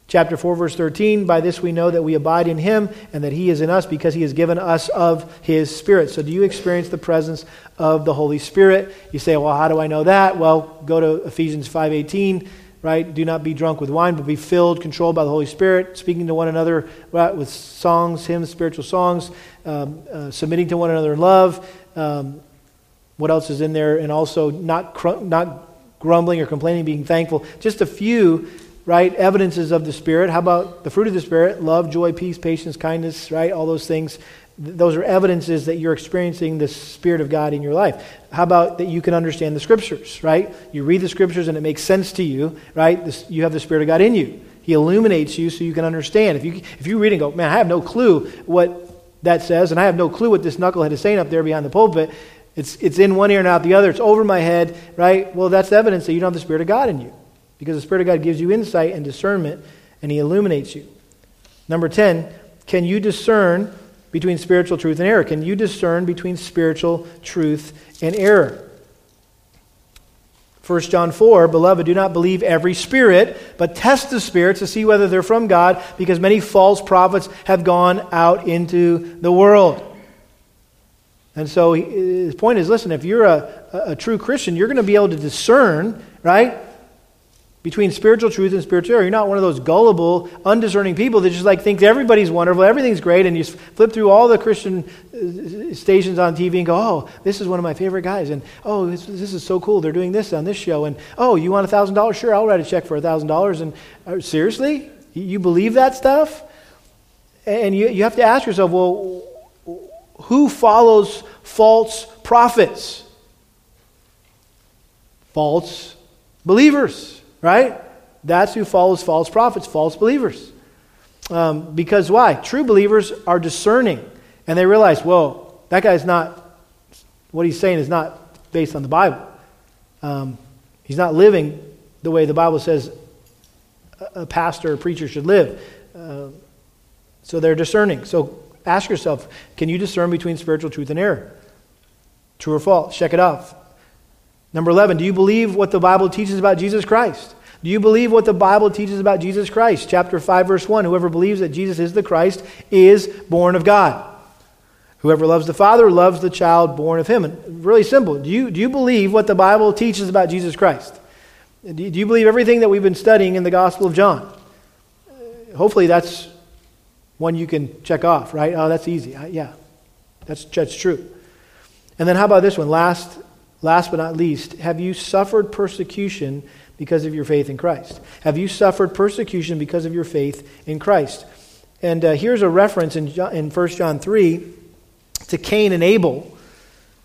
Chapter 4, verse 13 By this we know that we abide in him and that he is in us because he has given us of his Spirit. So, do you experience the presence of the Holy Spirit? You say, Well, how do I know that? Well, go to Ephesians 5 18 right? Do not be drunk with wine, but be filled, controlled by the Holy Spirit, speaking to one another right, with songs, hymns, spiritual songs, um, uh, submitting to one another in love. Um, what else is in there? And also not, cr- not grumbling or complaining, being thankful. Just a few right? Evidences of the Spirit. How about the fruit of the Spirit? Love, joy, peace, patience, kindness, right? All those things. Those are evidences that you're experiencing the Spirit of God in your life. How about that you can understand the Scriptures, right? You read the Scriptures and it makes sense to you, right? This, you have the Spirit of God in you. He illuminates you so you can understand. If you, if you read and go, man, I have no clue what that says, and I have no clue what this knucklehead is saying up there behind the pulpit, it's, it's in one ear and out the other, it's over my head, right? Well, that's evidence that you don't have the Spirit of God in you because the Spirit of God gives you insight and discernment and He illuminates you. Number 10, can you discern between spiritual truth and error? Can you discern between spiritual truth and error? 1 John 4, Beloved, do not believe every spirit, but test the spirits to see whether they're from God, because many false prophets have gone out into the world. And so his point is listen, if you're a, a true Christian, you're going to be able to discern, right? Between spiritual truth and spiritual error. You're not one of those gullible, undiscerning people that just like thinks everybody's wonderful, everything's great, and you flip through all the Christian uh, stations on TV and go, oh, this is one of my favorite guys, and oh, this, this is so cool. They're doing this on this show, and oh, you want a thousand dollars? Sure, I'll write a check for a thousand dollars. And uh, seriously, you believe that stuff? And you, you have to ask yourself, well, who follows false prophets? False believers, right? That's who follows false prophets, false believers. Um, because why? True believers are discerning and they realize, well, that guy's not, what he's saying is not based on the Bible. Um, he's not living the way the Bible says a pastor or preacher should live. Uh, so they're discerning. So ask yourself can you discern between spiritual truth and error? True or false? Check it off. Number 11, do you believe what the Bible teaches about Jesus Christ? Do you believe what the Bible teaches about Jesus Christ? Chapter 5, verse 1 Whoever believes that Jesus is the Christ is born of God. Whoever loves the Father loves the child born of him. And really simple. Do you, do you believe what the Bible teaches about Jesus Christ? Do you believe everything that we've been studying in the Gospel of John? Hopefully, that's one you can check off, right? Oh, that's easy. yeah, that's, that's true. And then how about this one? Last, last but not least, have you suffered persecution because of your faith in Christ? Have you suffered persecution because of your faith in Christ? And uh, here's a reference in, John, in 1 John 3 to Cain and Abel.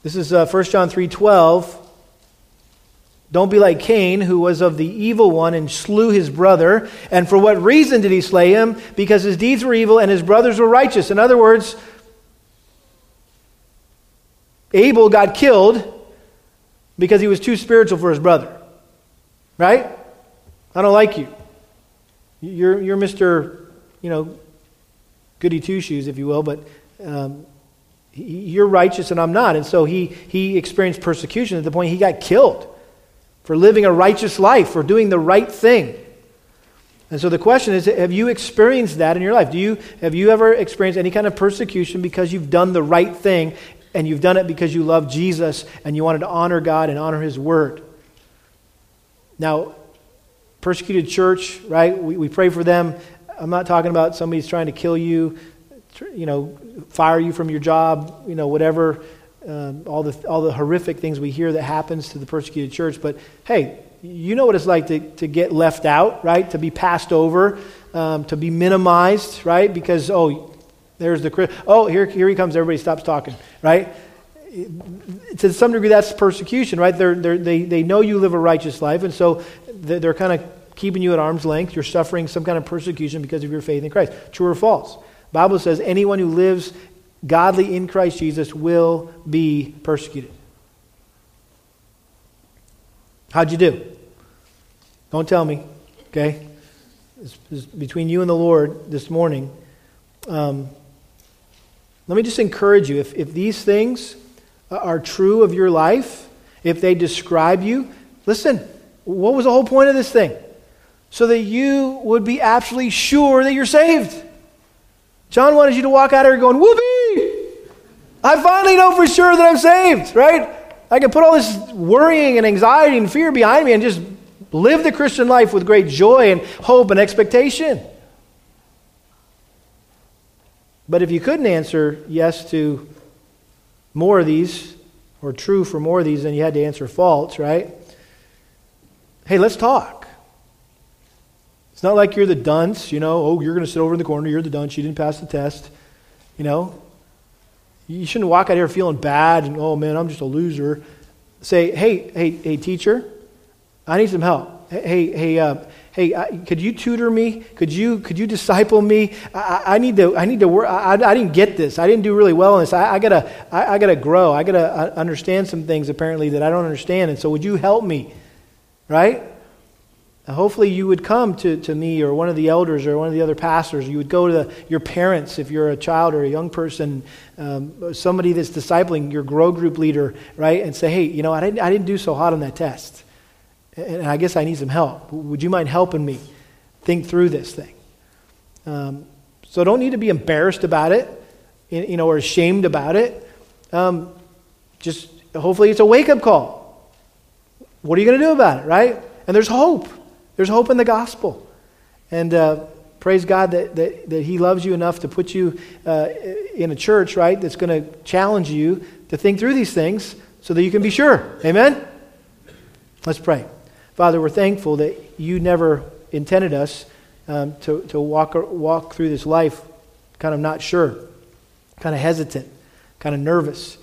This is uh, 1 John 3.12. Don't be like Cain, who was of the evil one and slew his brother. And for what reason did he slay him? Because his deeds were evil and his brothers were righteous. In other words, Abel got killed because he was too spiritual for his brother. Right? I don't like you. You're, you're Mr. You know, goody two shoes, if you will, but um, you're righteous and I'm not. And so he, he experienced persecution at the point he got killed for living a righteous life, for doing the right thing. And so the question is have you experienced that in your life? Do you, have you ever experienced any kind of persecution because you've done the right thing and you've done it because you love Jesus and you wanted to honor God and honor His Word? Now, persecuted church, right? We, we pray for them. I'm not talking about somebody's trying to kill you, you know, fire you from your job, you know, whatever um, all, the, all the horrific things we hear that happens to the persecuted church. But hey, you know what it's like to, to get left out, right? To be passed over, um, to be minimized, right? Because, oh, there's the, oh, here, here he comes, everybody stops talking, right? To some degree, that's persecution, right? They're, they're, they, they know you live a righteous life, and so they're kind of keeping you at arm's length. You're suffering some kind of persecution because of your faith in Christ. True or false? Bible says anyone who lives godly in Christ Jesus will be persecuted. How'd you do? Don't tell me, okay? This is between you and the Lord this morning. Um, let me just encourage you if, if these things uh, are true of your life, if they describe you, listen, what was the whole point of this thing? So that you would be absolutely sure that you're saved. John wanted you to walk out of here going, whoopee! I finally know for sure that I'm saved, right? I can put all this worrying and anxiety and fear behind me and just live the Christian life with great joy and hope and expectation. But if you couldn't answer yes to more of these, or true for more of these, then you had to answer false, right? Hey, let's talk. It's not like you're the dunce, you know, oh, you're going to sit over in the corner, you're the dunce, you didn't pass the test. You know, you shouldn't walk out here feeling bad and, oh man, I'm just a loser. Say, hey, hey, hey, teacher, I need some help. Hey, hey, uh, hey, could you tutor me? Could you, could you disciple me? I, I need to, I need to work. I, I, didn't get this. I didn't do really well in this. I, gotta, I, I, gotta grow. I gotta uh, understand some things apparently that I don't understand. And so, would you help me? Right? hopefully, you would come to, to me or one of the elders or one of the other pastors. You would go to the, your parents if you're a child or a young person, um, somebody that's discipling your grow group leader, right? And say, hey, you know, I didn't, I didn't do so hot on that test. And I guess I need some help. Would you mind helping me think through this thing? Um, so don't need to be embarrassed about it, you know, or ashamed about it. Um, just hopefully it's a wake up call. What are you going to do about it, right? And there's hope. There's hope in the gospel. And uh, praise God that, that, that He loves you enough to put you uh, in a church, right, that's going to challenge you to think through these things so that you can be sure. Amen? Let's pray. Father, we're thankful that you never intended us um, to, to walk, walk through this life kind of not sure, kind of hesitant, kind of nervous,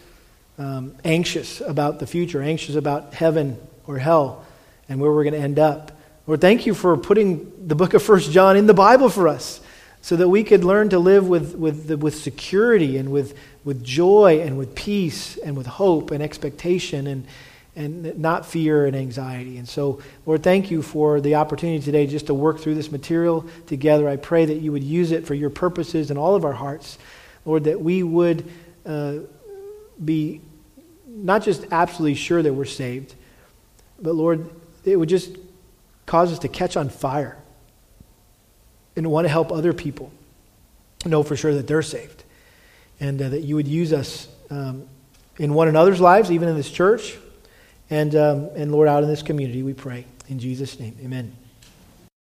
um, anxious about the future, anxious about heaven or hell and where we're going to end up. Lord, thank you for putting the book of First John in the Bible for us so that we could learn to live with, with, with security and with, with joy and with peace and with hope and expectation and, and not fear and anxiety. And so, Lord, thank you for the opportunity today just to work through this material together. I pray that you would use it for your purposes in all of our hearts. Lord, that we would uh, be not just absolutely sure that we're saved, but Lord, it would just cause us to catch on fire and want to help other people know for sure that they're saved. And uh, that you would use us um, in one another's lives, even in this church, and, um, and Lord, out in this community, we pray. In Jesus' name, amen.